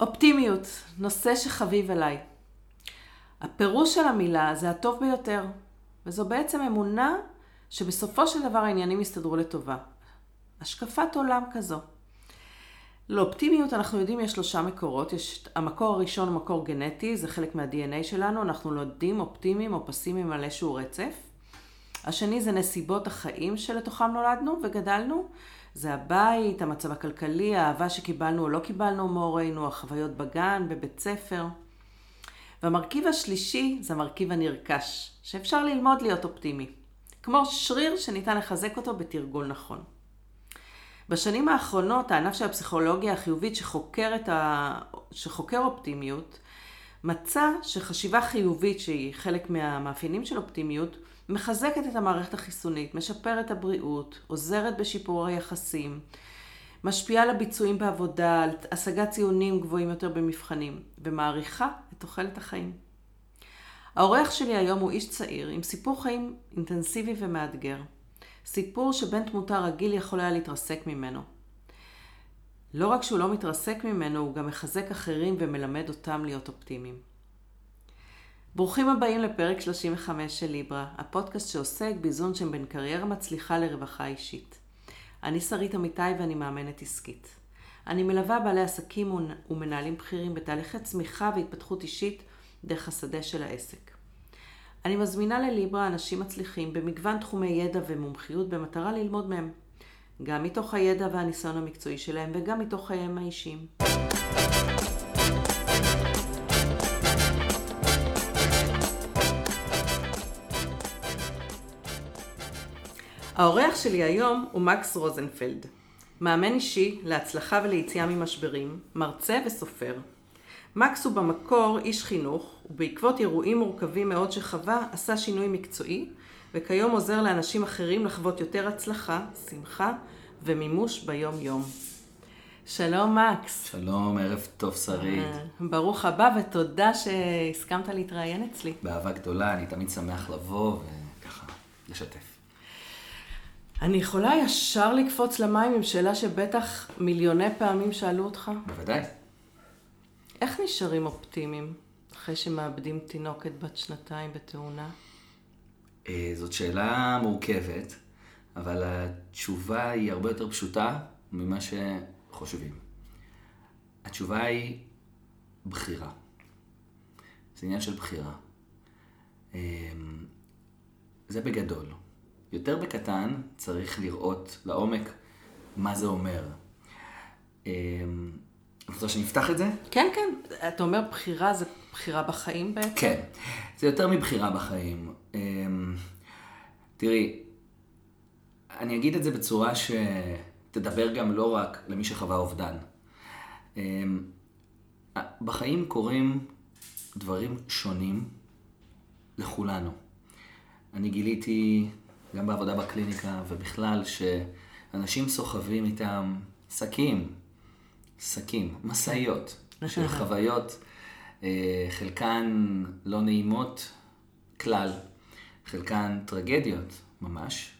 אופטימיות, נושא שחביב עליי. הפירוש של המילה זה הטוב ביותר, וזו בעצם אמונה שבסופו של דבר העניינים יסתדרו לטובה. השקפת עולם כזו. לאופטימיות אנחנו יודעים יש שלושה מקורות. יש, המקור הראשון הוא מקור גנטי, זה חלק מה-DNA שלנו, אנחנו נולדים אופטימיים או פסימיים על איזשהו רצף. השני זה נסיבות החיים שלתוכם נולדנו וגדלנו. זה הבית, המצב הכלכלי, האהבה שקיבלנו או לא קיבלנו מהורינו, החוויות בגן, בבית ספר. והמרכיב השלישי זה המרכיב הנרכש, שאפשר ללמוד להיות אופטימי. כמו שריר שניתן לחזק אותו בתרגול נכון. בשנים האחרונות הענף של הפסיכולוגיה החיובית שחוקר, ה... שחוקר אופטימיות, מצא שחשיבה חיובית שהיא חלק מהמאפיינים של אופטימיות, מחזקת את המערכת החיסונית, משפרת את הבריאות, עוזרת בשיפור היחסים, משפיעה על הביצועים בעבודה, על השגת ציונים גבוהים יותר במבחנים, ומעריכה את תוחלת החיים. האורח שלי היום הוא איש צעיר עם סיפור חיים אינטנסיבי ומאתגר. סיפור שבן תמותה רגיל יכול היה להתרסק ממנו. לא רק שהוא לא מתרסק ממנו, הוא גם מחזק אחרים ומלמד אותם להיות אופטימיים. ברוכים הבאים לפרק 35 של ליברה, הפודקאסט שעוסק באיזון שם בין קריירה מצליחה לרווחה אישית. אני שרית אמיתי ואני מאמנת עסקית. אני מלווה בעלי עסקים ומנהלים בכירים בתהליכי צמיחה והתפתחות אישית דרך השדה של העסק. אני מזמינה לליברה אנשים מצליחים במגוון תחומי ידע ומומחיות במטרה ללמוד מהם, גם מתוך הידע והניסיון המקצועי שלהם וגם מתוך חייהם האישיים. האורח שלי היום הוא מקס רוזנפלד, מאמן אישי להצלחה וליציאה ממשברים, מרצה וסופר. מקס הוא במקור איש חינוך, ובעקבות אירועים מורכבים מאוד שחווה, עשה שינוי מקצועי, וכיום עוזר לאנשים אחרים לחוות יותר הצלחה, שמחה ומימוש ביום-יום. שלום מקס. שלום, ערב טוב שרית. אה, ברוך הבא ותודה שהסכמת להתראיין אצלי. באהבה גדולה, אני תמיד שמח לבוא וככה, לשתף. אני יכולה ישר לקפוץ למים עם שאלה שבטח מיליוני פעמים שאלו אותך? בוודאי. איך נשארים אופטימיים אחרי שמאבדים תינוקת בת שנתיים בתאונה? אה, זאת שאלה מורכבת, אבל התשובה היא הרבה יותר פשוטה ממה שחושבים. התשובה היא בחירה. זה עניין של בחירה. אה, זה בגדול. יותר בקטן צריך לראות לעומק מה זה אומר. אה, את רוצה שנפתח את זה? כן, כן. אתה אומר בחירה זה בחירה בחיים בעצם? כן. זה יותר מבחירה בחיים. אמ, תראי, אני אגיד את זה בצורה שתדבר גם לא רק למי שחווה אובדן. אמ, בחיים קורים דברים שונים לכולנו. אני גיליתי, גם בעבודה בקליניקה ובכלל, שאנשים סוחבים איתם שקים, שקים, משאיות של חוויות, אה, חלקן לא נעימות כלל, חלקן טרגדיות ממש.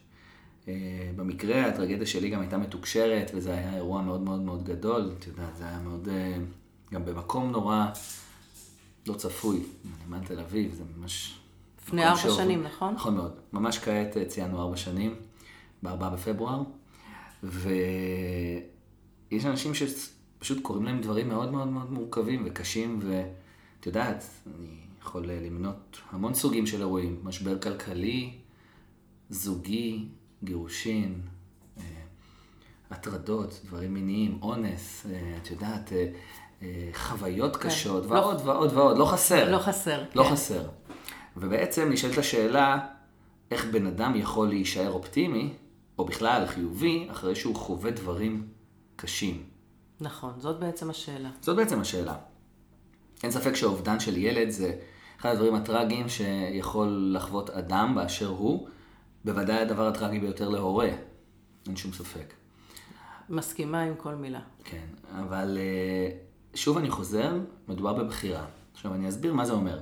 אה, במקרה הטרגדיה שלי גם הייתה מתוקשרת, וזה היה אירוע מאוד מאוד מאוד גדול, את יודעת, זה היה מאוד, אה, גם במקום נורא לא צפוי, נמל תל אביב, זה ממש... לפני ארבע שנים, נכון? נכון מאוד. ממש כעת ציינו ארבע שנים, בארבעה בפברואר, ויש אנשים ש... פשוט קורים להם דברים מאוד מאוד מאוד מורכבים וקשים, ואת יודעת, אני יכול למנות המון סוגים של אירועים, משבר כלכלי, זוגי, גירושין, אה, הטרדות, דברים מיניים, אונס, אה, את יודעת, אה, חוויות כן. קשות, לא, ועוד ועוד ועוד, לא חסר. לא חסר. לא כן. חסר. ובעצם נשאלת השאלה, איך בן אדם יכול להישאר אופטימי, או בכלל חיובי, אחרי שהוא חווה דברים קשים. נכון, זאת בעצם השאלה. זאת בעצם השאלה. אין ספק שאובדן של ילד זה אחד הדברים הטראגיים שיכול לחוות אדם באשר הוא, בוודאי הדבר הטראגי ביותר להורה, אין שום ספק. מסכימה עם כל מילה. כן, אבל אה, שוב אני חוזר, מדובר בבחירה. עכשיו אני אסביר מה זה אומר.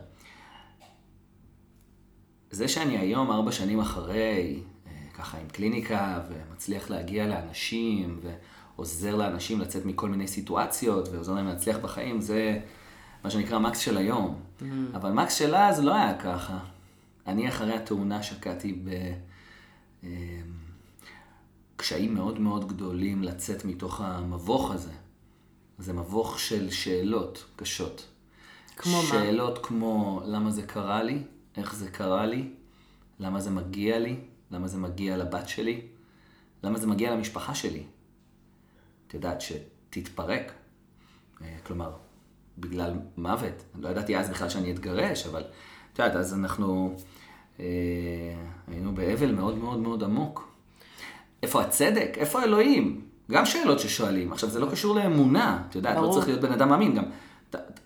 זה שאני היום, ארבע שנים אחרי, אה, ככה עם קליניקה, ומצליח להגיע לאנשים, ו... עוזר לאנשים לצאת מכל מיני סיטואציות ועוזר להם להצליח בחיים, זה מה שנקרא מקס של היום. Mm. אבל מקס של אז לא היה ככה. אני אחרי התאונה שקעתי בקשיים אה, מאוד מאוד גדולים לצאת מתוך המבוך הזה. זה מבוך של שאלות קשות. כמו שאלות מה? שאלות כמו למה זה קרה לי, איך זה קרה לי, למה זה מגיע לי, למה זה מגיע לבת שלי, למה זה מגיע למשפחה שלי. את יודעת, שתתפרק. אה, כלומר, בגלל מוות. לא ידעתי אז בכלל שאני אתגרש, אבל את יודעת, אז אנחנו אה, היינו באבל מאוד מאוד מאוד עמוק. איפה הצדק? איפה אלוהים? גם שאלות ששואלים. עכשיו, זה לא קשור לאמונה, את יודעת, לא ברור. לא צריך להיות בן אדם מאמין. גם, ת, ת,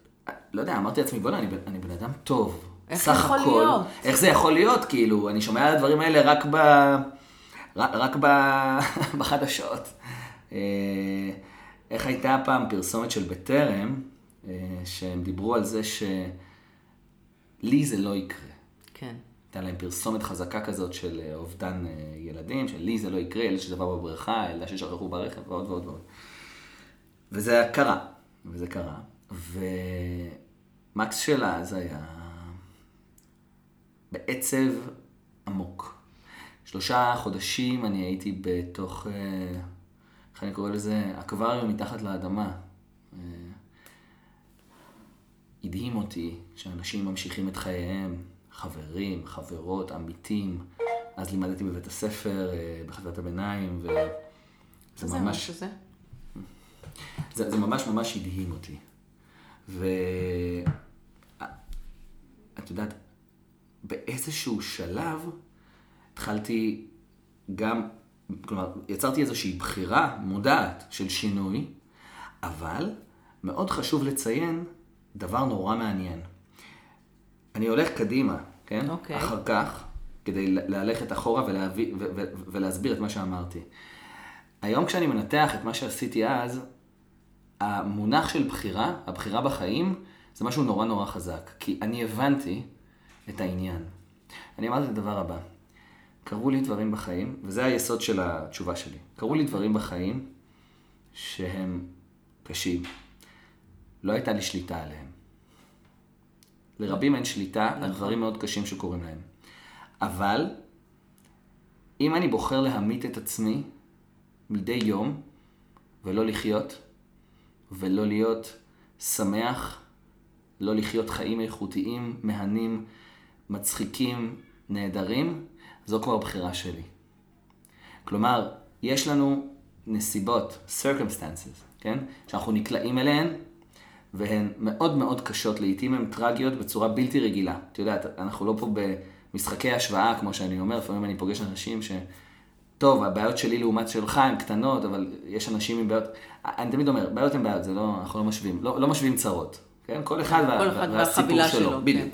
לא יודע, אמרתי לעצמי, בוא'נה, אני, אני בן אדם טוב. איך זה יכול הכל, להיות? איך זה יכול להיות? כאילו, אני שומע על הדברים האלה רק, ב, רק, רק ב, בחדשות. אה, איך הייתה פעם פרסומת של בטרם, אה, שהם דיברו על זה שלי זה לא יקרה. כן. הייתה להם פרסומת חזקה כזאת של אה, אובדן ילדים, שלי זה לא יקרה, ילד שדבר בבריכה, ילדה ששכחו ברכב, ועוד ועוד ועוד. וזה קרה, וזה קרה. ומקס של אז היה בעצב עמוק. שלושה חודשים אני הייתי בתוך, אה, איך אני קורא לזה, אקווריום מתחת לאדמה. אה, הדהים אותי שאנשים ממשיכים את חייהם, חברים, חברות, עמיתים. אז לימדתי בבית הספר, אה, בחטיבת הביניים, וזה ממש... זה? זה, זה ממש ממש הדהים אותי. ואת יודעת, באיזשהו שלב התחלתי גם, כלומר, יצרתי איזושהי בחירה מודעת של שינוי, אבל מאוד חשוב לציין דבר נורא מעניין. אני הולך קדימה, כן? אוקיי. Okay. אחר כך, כדי ללכת אחורה ולהביא, ו- ו- ולהסביר את מה שאמרתי. היום כשאני מנתח את מה שעשיתי אז, המונח של בחירה, הבחירה בחיים, זה משהו נורא נורא חזק. כי אני הבנתי את העניין. אני אמרתי את הדבר הבא, קרו לי דברים בחיים, וזה היסוד של התשובה שלי, קרו לי דברים בחיים שהם קשים. לא הייתה לי שליטה עליהם. לרבים אין שליטה נכון. על דברים מאוד קשים שקורים להם. אבל, אם אני בוחר להמית את עצמי מדי יום, ולא לחיות, ולא להיות שמח, לא לחיות חיים איכותיים, מהנים, מצחיקים, נהדרים, זו כבר בחירה שלי. כלומר, יש לנו נסיבות, circumstances, כן? שאנחנו נקלעים אליהן, והן מאוד מאוד קשות, לעיתים הן טרגיות בצורה בלתי רגילה. את יודעת, אנחנו לא פה במשחקי השוואה, כמו שאני אומר, לפעמים אני פוגש אנשים ש... טוב, הבעיות שלי לעומת שלך הן קטנות, אבל יש אנשים עם בעיות... אני תמיד אומר, בעיות הן בעיות, זה לא, אנחנו לא משווים, לא, לא משווים צרות, כן? כל אחד, כל וה, אחד והסיפור שלו, שלו כן.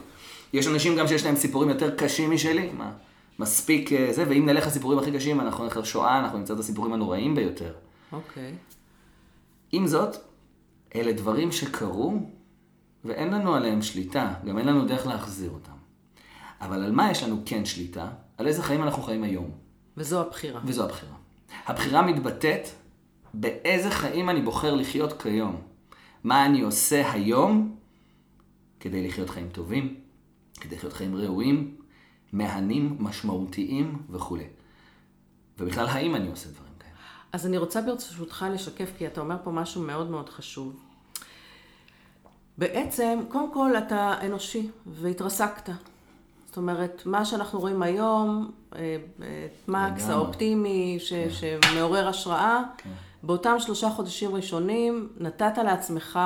יש אנשים גם שיש להם סיפורים יותר קשים משלי, מה? מספיק אה, זה, ואם נלך לסיפורים הכי קשים, אנחנו נלך לשואה, אנחנו נמצא את הסיפורים הנוראים ביותר. אוקיי. עם זאת, אלה דברים שקרו, ואין לנו עליהם שליטה, גם אין לנו דרך להחזיר אותם. אבל על מה יש לנו כן שליטה? על איזה חיים אנחנו חיים היום. וזו הבחירה. וזו הבחירה. הבחירה מתבטאת באיזה חיים אני בוחר לחיות כיום. מה אני עושה היום כדי לחיות חיים טובים, כדי לחיות חיים ראויים, מהנים, משמעותיים וכולי. ובכלל, האם אני עושה דברים כאלה? אז אני רוצה ברשותך לשקף, כי אתה אומר פה משהו מאוד מאוד חשוב. בעצם, קודם כל אתה אנושי והתרסקת. זאת אומרת, מה שאנחנו רואים היום, אה, את מקס האופטימי, ש, כן. שמעורר השראה, כן. באותם שלושה חודשים ראשונים נתת לעצמך,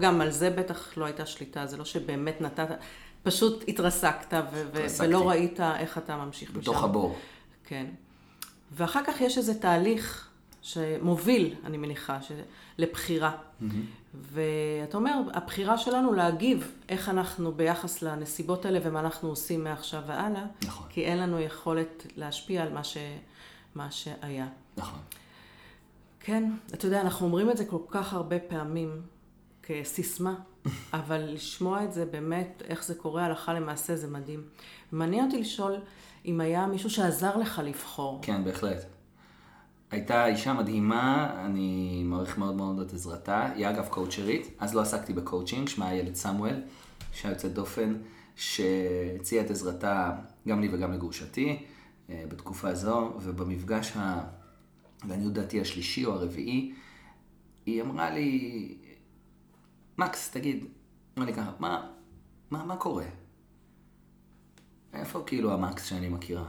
גם על זה בטח לא הייתה שליטה, זה לא שבאמת נתת, פשוט התרסקת ולא ראית איך אתה ממשיך משם. בתוך הבור. כן. ואחר כך יש איזה תהליך שמוביל, אני מניחה, ש... לבחירה. Mm-hmm. ואתה אומר, הבחירה שלנו להגיב איך אנחנו ביחס לנסיבות האלה ומה אנחנו עושים מעכשיו והלאה. נכון. כי אין לנו יכולת להשפיע על מה, ש... מה שהיה. נכון. כן, אתה יודע, אנחנו אומרים את זה כל כך הרבה פעמים כסיסמה, אבל לשמוע את זה באמת, איך זה קורה הלכה למעשה, זה מדהים. מעניין אותי לשאול אם היה מישהו שעזר לך לבחור. כן, בהחלט. הייתה אישה מדהימה, אני מעריך מאוד מאוד את עזרתה, היא אגב קואוצ'רית, אז לא עסקתי בקואוצ'ינג, שמה איילת סמואל, אישה יוצאת דופן, שהציעה את עזרתה גם לי וגם לגרושתי אה, בתקופה זו, ובמפגש. לעניות דעתי השלישי או הרביעי, היא אמרה לי, מקס, תגיד, אמרה לי ככה, מה, מה, מה קורה? איפה כאילו המקס שאני מכירה?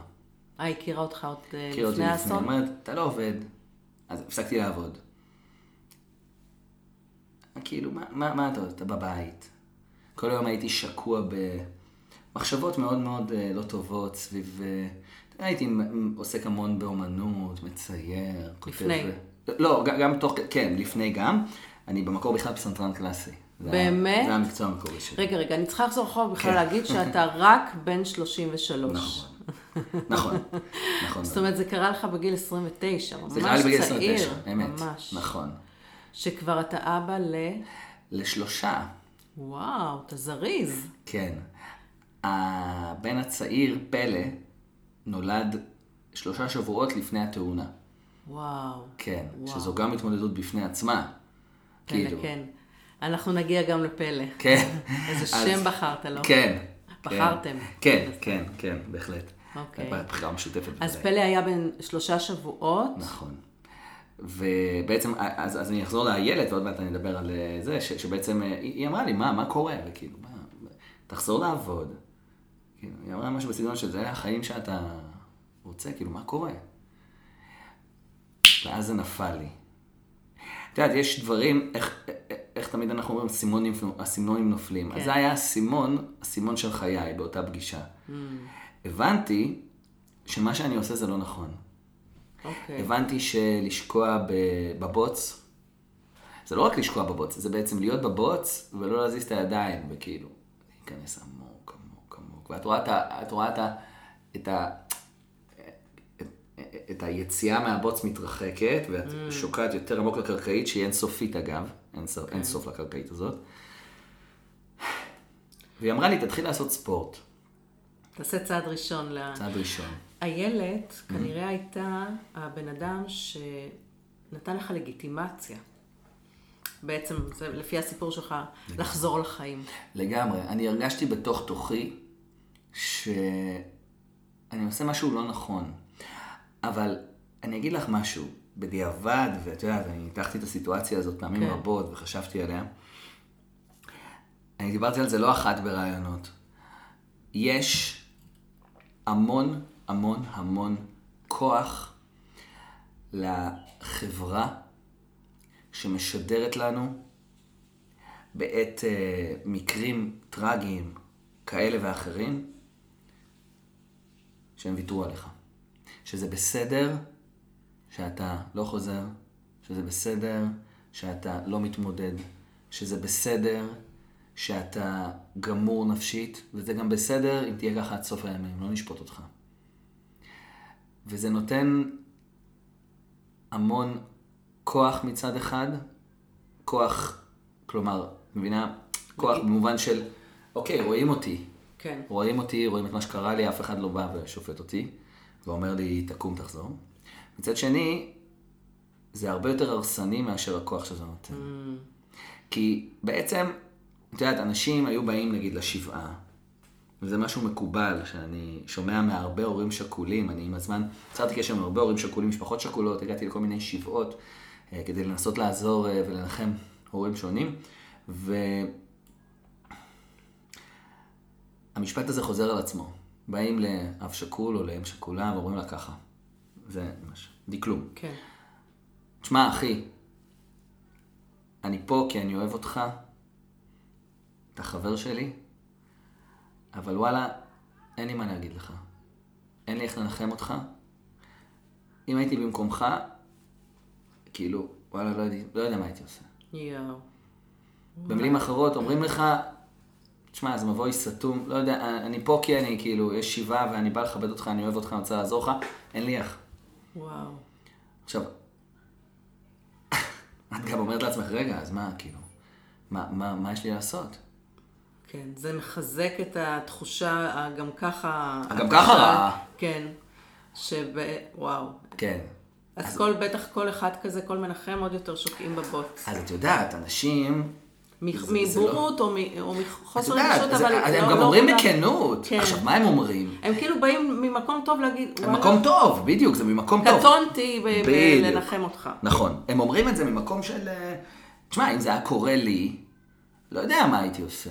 אה, הכירה אותך עוד אה, הכירה אותי לפני האסון? אומרת, אתה לא עובד. אז הפסקתי לעבוד. כאילו, מה, מה, מה אתה, אתה בבית? כל היום הייתי שקוע במחשבות מאוד מאוד אה, לא טובות סביב... אה, הייתי עוסק המון באומנות, מצייר, כותב... לפני. לא, גם תוך... כן, לפני גם. אני במקור בכלל פסנתרן קלאסי. באמת? זה המקצוע המקורי שלי. רגע, רגע, אני צריכה לחזור אחורה בכלל כן. להגיד שאתה רק בן 33. נכון. נכון. נכון. זאת אומרת, זה קרה לך בגיל 29, ממש זה קרה לי בגיל צעיר. 29, אמת. ממש. נכון. שכבר אתה אבא ל... לשלושה. וואו, אתה זריז. כן. הבן הצעיר, פלא, נולד שלושה שבועות לפני התאונה. וואו. כן. וואו. שזו גם התמודדות בפני עצמה. פלא, כאילו. כן. אנחנו נגיע גם לפלא. כן. איזה אז- שם בחרת לו. כן. בחרתם. כן, כן, כן, בהחלט. אוקיי. בחירה משותפת. אז. פלא היה בן שלושה שבועות. נכון. ובעצם, אז, אז אני אחזור לילד, ועוד מעט אני אדבר על אה, זה, ש, שבעצם אה, היא, היא אמרה לי, מה, מה קורה? וכאילו, מה, תחזור לעבוד. כאילו, היא אמרה משהו בסגנון של זה החיים שאתה רוצה, כאילו, מה קורה? ואז זה נפל לי. את יודעת, יש דברים, איך, איך תמיד אנחנו אומרים, הסימונים, הסימונים נופלים. כן. אז זה היה הסימון, הסימון של חיי באותה פגישה. Mm, הבנתי שמה שאני עושה זה לא נכון. אוקיי. הבנתי שלשקוע בבוץ, זה לא רק לשקוע בבוץ, זה בעצם להיות בבוץ ולא להזיז את הידיים, וכאילו, להיכנס עמוק, עמוק, עמוק. ואת רואה את ה... את רואה את ה... את ה... את, את היציאה מהבוץ מתרחקת, ואת Mm. שוקעת יותר עמוק לקרקעית, שהיא אינסופית אגב, אין סוף, כן. אין סוף לקרקעית הזאת. והיא אמרה לי, תתחיל לעשות ספורט, תעשה צעד ראשון ל... צעד ראשון. איילת Mm-hmm. כנראה הייתה הבן אדם שנתן לך לגיטימציה. בעצם, זה לפי הסיפור שלך, לחזור לחיים. לגמרי. אני הרגשתי בתוך תוכי שאני עושה משהו לא נכון. אבל אני אגיד לך משהו, בדיעבד, ואת יודעת, אני ניתחתי את הסיטואציה הזאת פעמים כן. רבות וחשבתי עליה. אני דיברתי על זה לא אחת בראיונות. יש המון, המון, המון כוח לחברה שמשדרת לנו בעת אה, מקרים טרגיים כאלה ואחרים, שהם ויתרו עליך. שזה בסדר שאתה לא חוזר, שזה בסדר שאתה לא מתמודד, שזה בסדר שאתה גמור נפשית, וזה גם בסדר אם תהיה ככה עד סוף הימים, לא נשפוט אותך. וזה נותן המון כוח מצד אחד, כוח, כלומר, מבינה? כוח במובן של, אוקיי, רואים אותי, כן. רואים אותי, רואים את מה שקרה לי, אף אחד לא בא ושופט אותי, ואומר לי, תקום, תחזור. מצד שני, זה הרבה יותר הרסני מאשר הכוח שזה נותן. כי בעצם, את יודעת, אנשים היו באים נגיד לשבעה, וזה משהו מקובל, שאני שומע מהרבה הורים שכולים, אני עם הזמן יצרתי קשר עם הרבה הורים שכולים, משפחות שכולות, הגעתי לכל מיני שבעות, אה, כדי לנסות לעזור אה, ולנחם הורים שונים, והמשפט הזה חוזר על עצמו. באים לאב שכול או לאם שכולה ואומרים לה ככה, זה ממש, דקלום. כן. תשמע, אחי, אני פה כי אני אוהב אותך, אתה חבר שלי, אבל וואלה, אין לי מה להגיד לך. אין לי איך לנחם אותך. אם הייתי במקומך, כאילו, וואלה, לא, יודע, לא יודע מה הייתי עושה. יואו. במילים אחרות, אומרים לך, תשמע, זה מבוי סתום, לא יודע, אני פה כי אני, כאילו, יש שבעה ואני בא לכבד אותך, אני אוהב אותך, אני רוצה לעזור לך, אין לי איך. וואו. עכשיו, את גם אומרת לעצמך, רגע, אז מה, כאילו, מה, מה, מה יש לי לעשות? כן, זה מחזק את התחושה, גם ככה... גם ככה רעה. כן. שב... וואו. כן. אז כל, בטח כל אחד כזה, כל מנחם עוד יותר שוקעים בבוץ. אז את יודעת, אנשים... זה- זה מבורות או מ- או מחוסר רגישות, זה- אבל... אז הם לא- גם לא אומרים. בכנות. כן. עכשיו, מה הם אומרים? הם כאילו באים ממקום טוב להגיד, ממקום טוב, בדיוק, זה ממקום טוב. קטונתי ב- ב- בדיוק. לנחם אותך. נכון. הם אומרים את זה ממקום של... אה, תשמע, אם זה היה קורה לי, לא יודע מה הייתי עושה.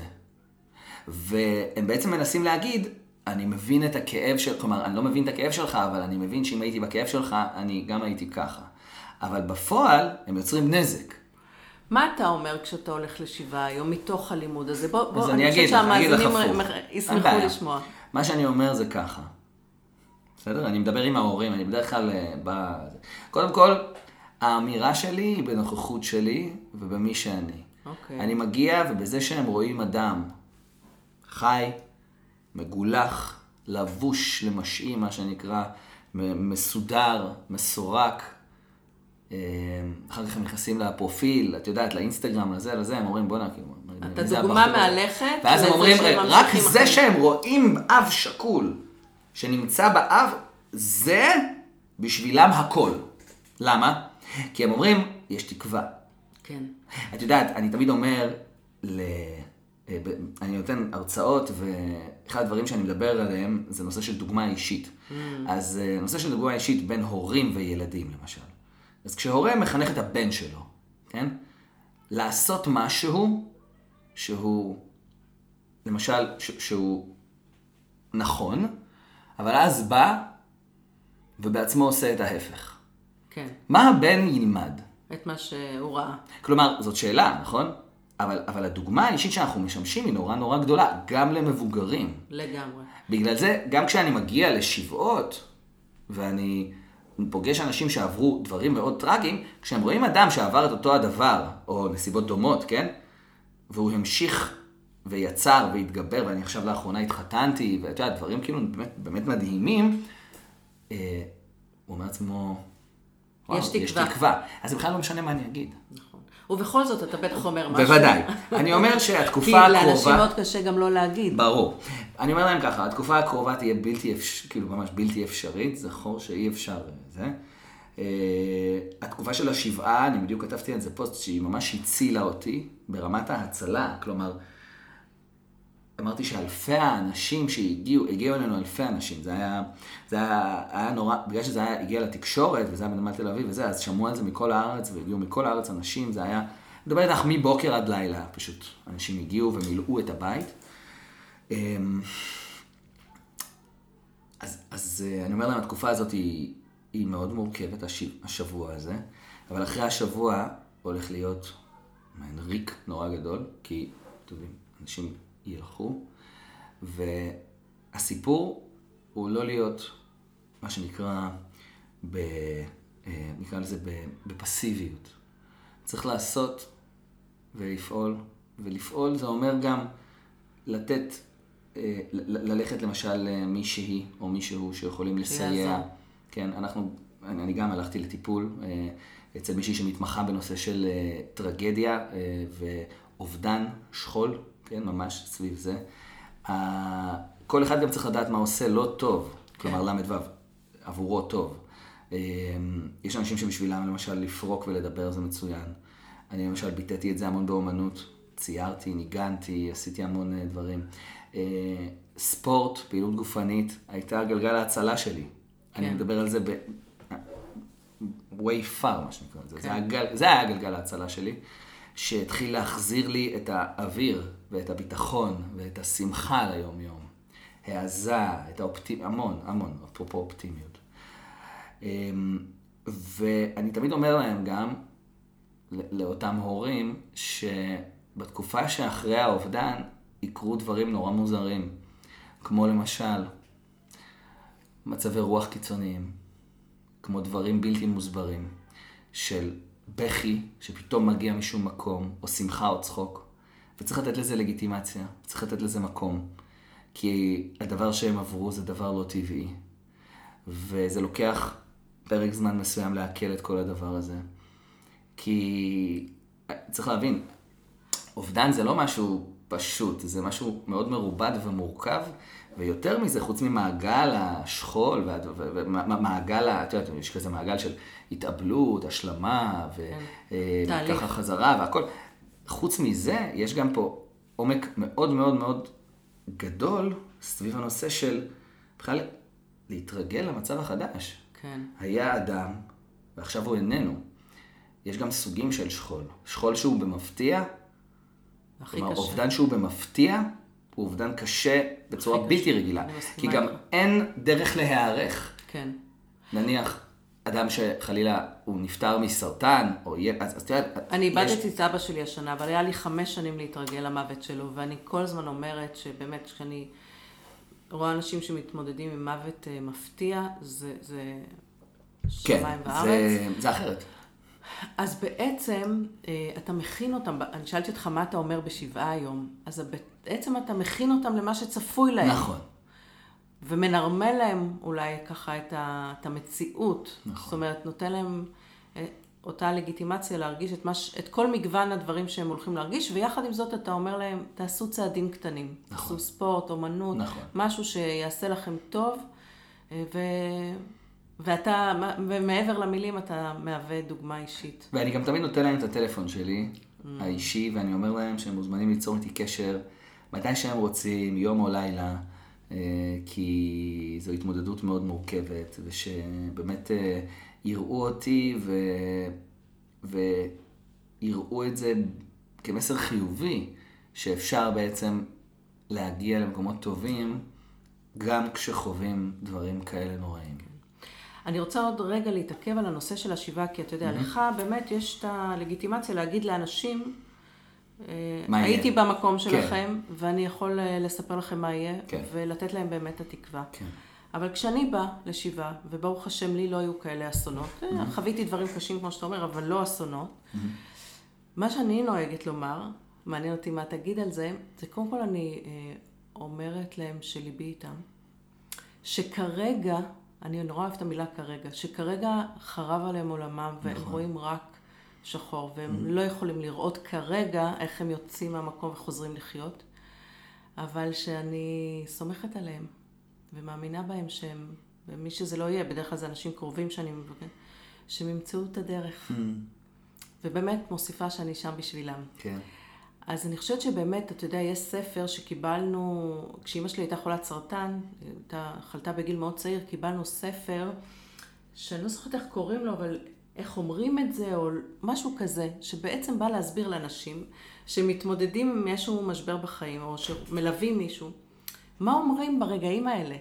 והם בעצם מנסים להגיד, אני מבין את הכאב של... כלומר, אני לא מבין את הכאב שלך, אבל אני מבין שאם הייתי בכאב שלך, אני גם הייתי ככה. אבל בפועל, הם יוצרים נזק. מה אתה אומר כשאתה הולך לשבעה היום מתוך הלימוד הזה? בוא, בוא, אז אני אני חושבת שהמאזינים ישמחו. לשמוע. מה שאני אומר זה ככה. בסדר? אני מדבר עם ההורים, אני בדרך כלל אה, ב... קודם כל, האמירה שלי היא בנוכחות שלי ובמי שאני. אוקיי. אני מגיע, ובזה שהם רואים אדם חי, מגולח, לבוש למשעים, מה שנקרא, מסודר, מסורק. אה, אחר כך הם נכנסים לפרופיל, את יודעת, לאינסטגרם, לזה, לזה, הם אומרים, בואנה, כאילו, אתה דוגמה הבחור הזה?" מהלכת ואז הם אומרים, רק זה אחרי." שהם רואים אב שכול שנמצא באב, זה בשבילם הכל. למה? כי הם אומרים, יש תקווה. כן. את יודעת, אני תמיד אומר, ל... אה, אני נותן הרצאות, ואחד הדברים שאני מדבר עליהם זה נושא של דוגמה אישית. אז אה, נושא של דוגמה אישית בין הורים וילדים, למשל. אז כשהורה מחנך את הבן שלו, כן? לעשות משהו שהוא, למשל, ש- שהוא נכון, אבל אז בא ובעצמו עושה את ההפך. כן. מה הבן ילמד? את מה שהוא ראה. כלומר, זאת שאלה, נכון? אבל, אבל הדוגמה האישית שאנחנו משמשים היא נורא נורא גדולה, גם למבוגרים. לגמרי. בגלל זה, גם כשאני מגיע לשבעות, ואני פוגש אנשים שעברו דברים מאוד טרגיים, כשהם רואים אדם שעבר את אותו הדבר, או נסיבות דומות, כן? והוא המשיך ויצר והתגבר, ואני עכשיו לאחרונה התחתנתי, ואת יודעת, דברים כאילו באמת, באמת מדהימים, אה, הוא אומר לעצמו, וואו, יש יש תקווה." תקווה. אז בכלל לא משנה מה אני אגיד. ובכל זאת, אתה בטח אומר משהו. בוודאי. אני אומר שהתקופה כי הקרובה... לאנשים מאוד קשה גם לא להגיד. ברור. אני אומר להם ככה, התקופה הקרובה תהיה בלתי אפשרית, כאילו ממש בלתי אפשרית, זכור שאי אפשר זה. אה, התקופה של השבעה, אני בדיוק כתבתי על זה פוסט שהיא ממש הצילה אותי ברמת ההצלה, כלומר, אמרתי שאלפי האנשים שהגיעו, הגיעו אלינו אלפי אנשים, זה היה, זה היה, היה נורא, בגלל שזה היה, הגיע לתקשורת, וזה היה בנמל תל אביב וזה, אז שמעו על זה מכל הארץ, והגיעו מכל הארץ אנשים, זה היה, אני מדבר איתך מבוקר עד לילה, פשוט אנשים הגיעו ומילאו את הבית. אמ, אז, אז אה, אני אומר להם, התקופה הזאת היא, היא מאוד מורכבת, הש, השבוע הזה, אבל אחרי השבוע הולך להיות מעין ריק נורא גדול, כי, אתם יודעים, אנשים ילכו, והסיפור הוא לא להיות, מה שנקרא, ב, אה, נקרא לזה בפסיביות. צריך לעשות ולפעול, ולפעול זה אומר גם לתת, אה, ללכת למשל למישהי או מישהו שיכולים לסייע. כן, אנחנו, אני, אני גם הלכתי לטיפול אה, אצל מישהי שמתמחה בנושא של אה, טרגדיה אה, ואובדן, שכול, כן, ממש סביב זה. ה- כל אחד גם צריך לדעת מה עושה לא טוב, כלומר ל"ו, עבורו טוב. אה, יש אנשים שבשבילם למשל לפרוק ולדבר זה מצוין. אני למשל ביטאתי את זה המון באומנות, ציירתי, ניגנתי, עשיתי המון אה, דברים. אה, ספורט, פעילות גופנית, הייתה גלגל ההצלה שלי. אני כן. מדבר על זה ב... way far, מה שנקרא. זה, כן. זה, היה גל, זה היה גלגל ההצלה שלי, שהתחיל להחזיר לי את האוויר ואת הביטחון ואת השמחה ליום-יום. העזה, את האופטימיות, המון, המון, אפרופו אופטימיות. אמ, ואני תמיד אומר להם גם, לאותם הורים, שבתקופה שאחרי האובדן יקרו דברים נורא מוזרים, כמו למשל מצבי רוח קיצוניים, כמו דברים בלתי מוסברים, של בכי שפתאום מגיע משום מקום, או שמחה או צחוק, וצריך לתת לזה לגיטימציה, צריך לתת לזה מקום, כי הדבר שהם עברו זה דבר לא טבעי, וזה לוקח פרק זמן מסוים לעכל את כל הדבר הזה. כי צריך להבין, אובדן זה לא משהו פשוט, זה משהו מאוד מרובד ומורכב, ויותר מזה, חוץ ממעגל השכול, ומעגל, את יודעת, יש כזה מעגל של התאבלות, השלמה, וככה כן. חזרה והכל. חוץ מזה, יש גם פה עומק מאוד מאוד מאוד גדול סביב הנושא של בכלל להתרגל למצב החדש. כן. היה אדם, ועכשיו הוא איננו. יש גם סוגים של שכול. שכול שהוא במפתיע, הכי כלומר, קשה. אובדן שהוא במפתיע, הוא אובדן קשה בצורה בלתי קשה. רגילה. כי גם. אין דרך להיערך. כן. נניח, אדם שחלילה הוא נפטר מסרטן, או יהיה, אז את יודעת, אני איבדתי את אבא שלי השנה, אבל היה לי חמש שנים להתרגל למוות שלו, ואני כל הזמן אומרת שבאמת, כשאני רואה אנשים שמתמודדים עם מוות אה, מפתיע, זה, זה שמיים כן, וארץ. זה, זה אחרת. אז בעצם אה, אתה מכין אותם, אני שאלתי אותך מה אתה אומר בשבעה היום, אז בעצם אתה מכין אותם למה שצפוי להם. נכון. ומנרמל להם אולי ככה את, ה, את המציאות. נכון. זאת אומרת, נותן להם אה, אותה לגיטימציה להרגיש את, מש, את כל מגוון הדברים שהם הולכים להרגיש, ויחד עם זאת אתה אומר להם, תעשו צעדים קטנים. נכון. תעשו ספורט, אומנות, נכון. משהו שיעשה לכם טוב, אה, ו... ואתה, ומעבר למילים, אתה מהווה דוגמה אישית. ואני גם תמיד נותן להם את הטלפון שלי, mm. האישי, ואני אומר להם שהם מוזמנים ליצור איתי קשר מתי שהם רוצים, יום או לילה. אה, כי זו התמודדות מאוד מורכבת, ושבאמת אה, יראו אותי ו... ויראו את זה כמסר חיובי, שאפשר בעצם להגיע למקומות טובים גם כשחווים דברים כאלה נוראים. אני רוצה עוד רגע להתעכב על הנושא של השיבה, כי אתה יודע, mm-hmm. לך באמת יש את הלגיטימציה להגיד לאנשים, מה הייתי יהיה? במקום כן. שלכם, כן. ואני יכול אה, לספר לכם מה יהיה, כן. ולתת להם באמת את התקווה. כן. אבל כשאני באה לשבעה, וברוך השם לי לא היו כאלה אסונות, mm-hmm. חוויתי דברים קשים כמו שאתה אומר, אבל לא אסונות, mm-hmm. מה שאני נוהגת לומר, מעניין אותי מה תגיד על זה, זה קודם כל אני אה, אומרת להם שליבי איתם, שכרגע, אני נורא אוהבת את המילה כרגע, שכרגע חרב עליהם עולמם, והם נכון. רואים רק שחור, והם mm-hmm. לא יכולים לראות כרגע איך הם יוצאים מהמקום וחוזרים לחיות, אבל שאני סומכת עליהם, ומאמינה בהם שהם, ומי שזה לא יהיה, בדרך כלל זה אנשים קרובים שאני מבקשת, שהם ימצאו את הדרך. Mm-hmm. ובאמת מוסיפה שאני שם בשבילם. כן. אז אני חושבת שבאמת, אתה יודע, יש ספר שקיבלנו, כשאימא שלי הייתה חולת סרטן, הייתה חלתה בגיל מאוד צעיר, קיבלנו ספר, שאני לא זוכרת איך קוראים לו, אבל איך אומרים את זה, או משהו כזה, שבעצם בא להסביר לאנשים שמתמודדים עם איזשהו משבר בחיים, או שמלווים מישהו, מה אומרים ברגעים האלה.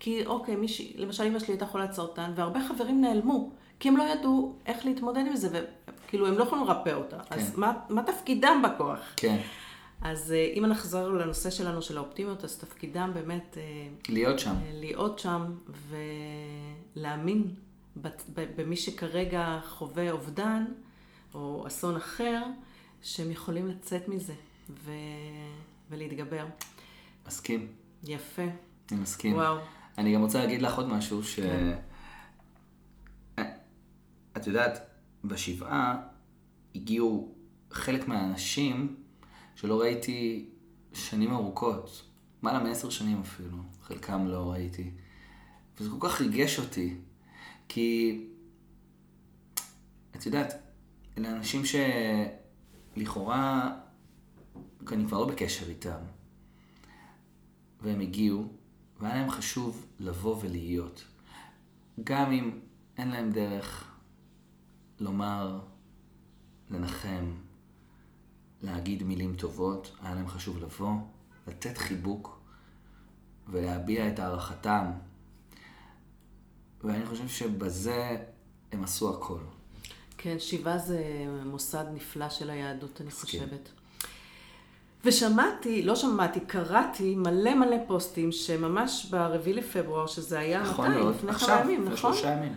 כי אוקיי, מישהי, למשל אמא שלי הייתה חולת סרטן, והרבה חברים נעלמו, כי הם לא ידעו איך להתמודד עם זה, וכאילו הם לא יכולים לרפא אותה. כן. אז מה, מה תפקידם בכוח? כן. אז אה, אם נחזור לנושא שלנו של האופטימיות, אז תפקידם באמת... אה, להיות שם. אה, להיות שם ולהאמין במי שכרגע חווה אובדן או אסון אחר, שהם יכולים לצאת מזה ו... ולהתגבר. מסכים. יפה. אני מסכים. וואו. אני גם רוצה להגיד לך עוד משהו, ש... כן. את יודעת, בשבעה הגיעו חלק מהאנשים שלא ראיתי שנים ארוכות, מעלה מעשר שנים אפילו, חלקם לא ראיתי. וזה כל כך ריגש אותי, כי, את יודעת, אלה אנשים שלכאורה, אני כבר לא בקשר איתם, והם הגיעו, והיה להם חשוב לבוא ולהיות. גם אם אין להם דרך לומר, לנחם, להגיד מילים טובות, היה להם חשוב לבוא, לתת חיבוק ולהביע את הערכתם ואני חושב שבזה הם עשו הכל. כן, שיבה זה מוסד נפלא של היהדות, אני חושבת. ושמעתי, לא שמעתי, קראתי מלא מלא פוסטים שממש ברביעי לפברואר, שזה היה נכון מתי? לפני כמה ימים, נכון? עכשיו, לפני שלושה ימים.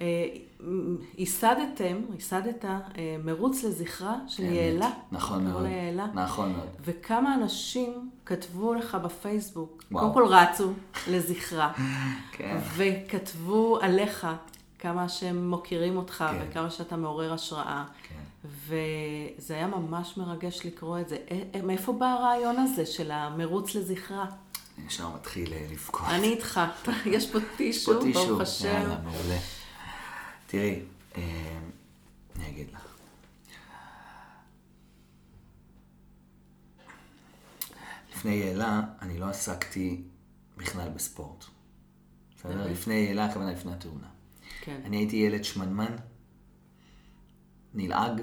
אה, ייסדתם, ייסדת אה, מרוץ לזכרה של יעלה. נכון מאוד. נכון מאוד. וכמה אנשים כתבו לך בפייסבוק, וואו. קודם כל רצו לזכרה, כן. וכתבו עליך כמה שהם מוקירים אותך כן. וכמה שאתה מעורר השראה. כן. וזה היה ממש מרגש לקרוא את זה. מאיפה בא הרעיון הזה של המרוץ לזכרה? אני ישר מתחיל אה, לבכות. אני איתך. יש פה טישו, ברוך השם. יאללה, מעולה. תראי, אה, אני אגיד לך. לפני יעלה, אני לא עסקתי בכלל בספורט. בסדר? באמת? לפני יעלה, הכוונה לפני התאונה. כן. אני הייתי ילד שמנמן, נלעג,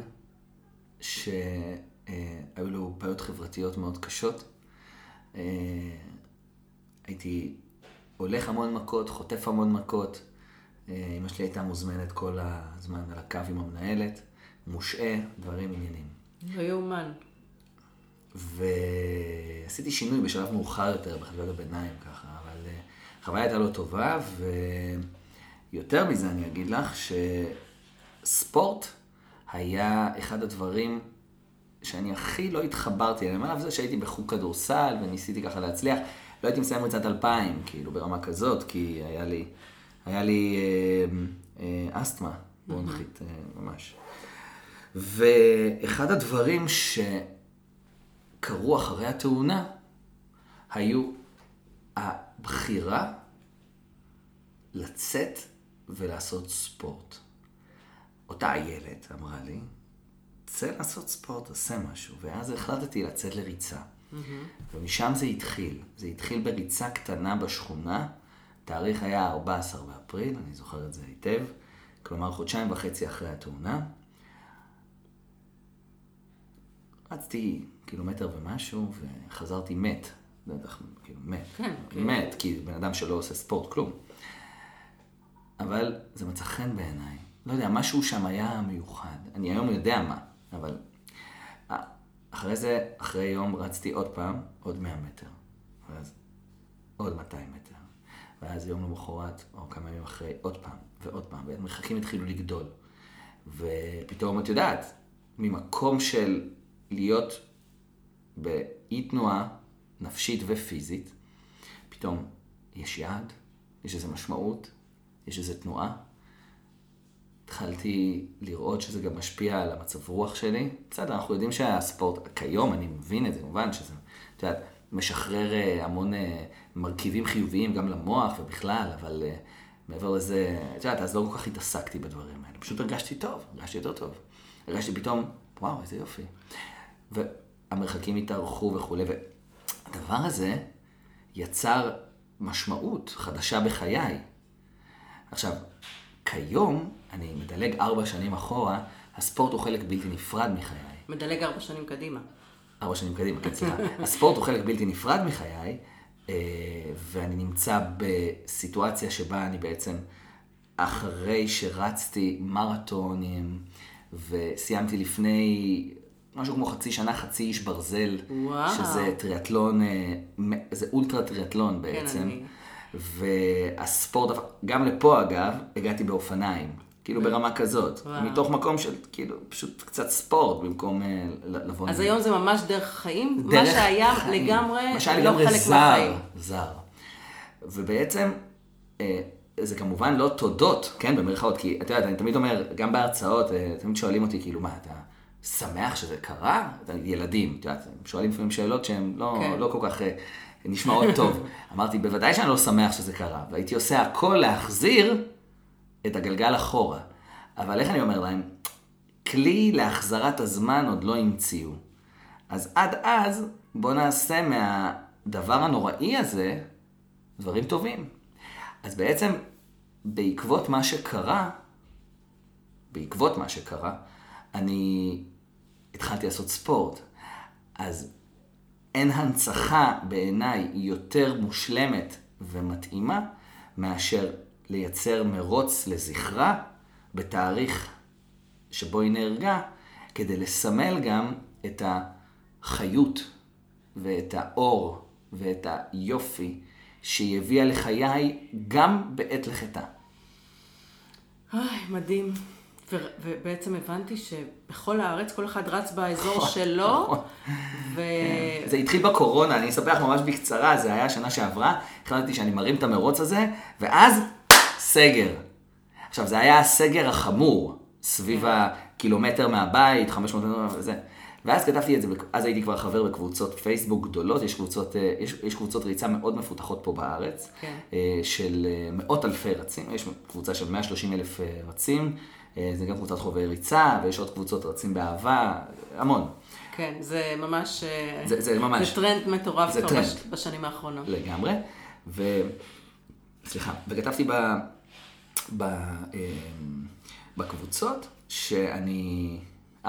שהיו לו בעיות חברתיות מאוד קשות. אה, הייתי הולך המון מכות, חוטף המון מכות. אה, אמא שלי הייתה מוזמנת כל הזמן על הקו עם המנהלת, מושעה, דברים עניינים. לא יאומן. ועשיתי שינוי בשלב מאוחר יותר בחטיבת הביניים ככה, אבל אה, החוויה הייתה לא טובה, ויותר מזה אני אגיד לך שספורט היה אחד הדברים שאני הכי לא התחברתי אליהם, עליו זה שהייתי בחוג כדורסל וניסיתי ככה להצליח, לא הייתי מסיים ריצת אלפיים, כאילו ברמה כזאת, כי היה לי, היה לי אה, אה, אסתמה ברונכית אה, ממש. ואחד הדברים שקרו אחרי התאונה היו הבחירה לצאת ולעשות ספורט. אותה איילת אמרה לי, צא לעשות ספורט, עשה משהו. ואז החלטתי לצאת לריצה. ומשם זה התחיל. זה התחיל בריצה קטנה בשכונה, תאריך היה 14 באפריל, אני זוכר את זה היטב, כלומר חודשיים וחצי אחרי התאונה. רצתי קילומטר ומשהו, וחזרתי מת. לא יודע איך, כאילו, מת. כן, כן. מת, כי בן אדם שלא עושה ספורט, כלום. אבל זה מצא חן בעיניי. לא יודע, משהו שם היה מיוחד. אני היום יודע מה, אבל... אה, אחרי זה, אחרי יום רצתי עוד פעם, עוד 100 מטר. ואז עוד 200 מטר. ואז יום למחרת, או כמה ימים אחרי, עוד פעם, ועוד פעם, והמרחקים התחילו לגדול. ופתאום, את יודעת, ממקום של להיות באי תנועה נפשית ופיזית, פתאום יש יעד, יש איזו משמעות, יש איזו תנועה. התחלתי לראות שזה גם משפיע על המצב רוח שלי. בסדר, אנחנו יודעים שהספורט, כיום אני מבין את זה, כמובן שזה, את יודעת, משחרר אה, המון אה, מרכיבים חיוביים גם למוח ובכלל, אבל אה, מעבר לזה, את יודעת, אז לא כל כך התעסקתי בדברים האלה. פשוט הרגשתי טוב, הרגשתי יותר טוב. הרגשתי פתאום, וואו, איזה יופי. והמרחקים התארכו וכולי, והדבר הזה יצר משמעות חדשה בחיי. עכשיו, כיום, אני מדלג ארבע שנים אחורה, הספורט הוא חלק בלתי נפרד מחיי. מדלג ארבע שנים קדימה. ארבע שנים קדימה, כן, סליחה. הספורט הוא חלק בלתי נפרד מחיי, אה, ואני נמצא בסיטואציה שבה אני בעצם, אחרי שרצתי מרתונים, וסיימתי לפני משהו כמו חצי שנה, חצי איש ברזל, וואו. שזה טריאטלון, אה, זה אולטרה טריאטלון בעצם. אני- והספורט, גם לפה אגב, הגעתי באופניים. כאילו ברמה כזאת. וואו. מתוך מקום של, כאילו, פשוט קצת ספורט, במקום אה, לבוא... אז היום זה ממש דרך חיים? מה דרך שהיה חיים. לגמרי מה שהיה לא לגמרי חלק זר, מהחיים. זר. ובעצם, אה, זה כמובן לא תודות, כן, במרכאות, כי את יודעת, אני תמיד אומר, גם בהרצאות, תמיד שואלים אותי, כאילו, מה, אתה שמח שזה קרה? ילדים, את יודעת, הם שואלים לפעמים שאלות שהן לא, כן. לא כל כך אה, נשמעות טוב. אמרתי, בוודאי שאני לא שמח שזה קרה, והייתי עושה הכל להחזיר את הגלגל אחורה. אבל איך אני אומר להם? כלי להחזרת הזמן עוד לא המציאו. אז עד אז, בוא נעשה מהדבר הנוראי הזה דברים טובים. אז בעצם, בעקבות מה שקרה, בעקבות מה שקרה, אני התחלתי לעשות ספורט. אז אין הנצחה בעיניי יותר מושלמת ומתאימה מאשר לייצר מרוץ לזכרה בתאריך שבו היא נהרגה, כדי לסמל גם את החיות ואת האור ואת היופי שהיא הביאה לחיי גם בעת לכתה. איי, מדהים. ו- ובעצם הבנתי שבכל הארץ כל אחד רץ באזור נכון, שלו, נכון. ו... זה התחיל בקורונה, אני אספר לך ממש בקצרה, זה היה השנה שעברה, החלטתי שאני מרים את המרוץ הזה, ואז סגר. עכשיו, זה היה הסגר החמור סביב ה... קילומטר מהבית, 500 מטר וזה. ואז כתבתי את זה, אז הייתי כבר חבר בקבוצות פייסבוק גדולות, יש קבוצות, אה, יש, יש קבוצות ריצה מאוד מפותחות פה בארץ, כן. אה, של אה, מאות אלפי רצים, יש קבוצה של 130 אלף רצים, זה גם קבוצת חובבי ריצה, ויש עוד קבוצות רצים באהבה, המון. כן, זה ממש... זה, זה ממש... זה טרנד מטורף זה טרנד. בשנים האחרונות. לגמרי. ו... סליחה, וכתבתי ב... ב... בקבוצות שאני...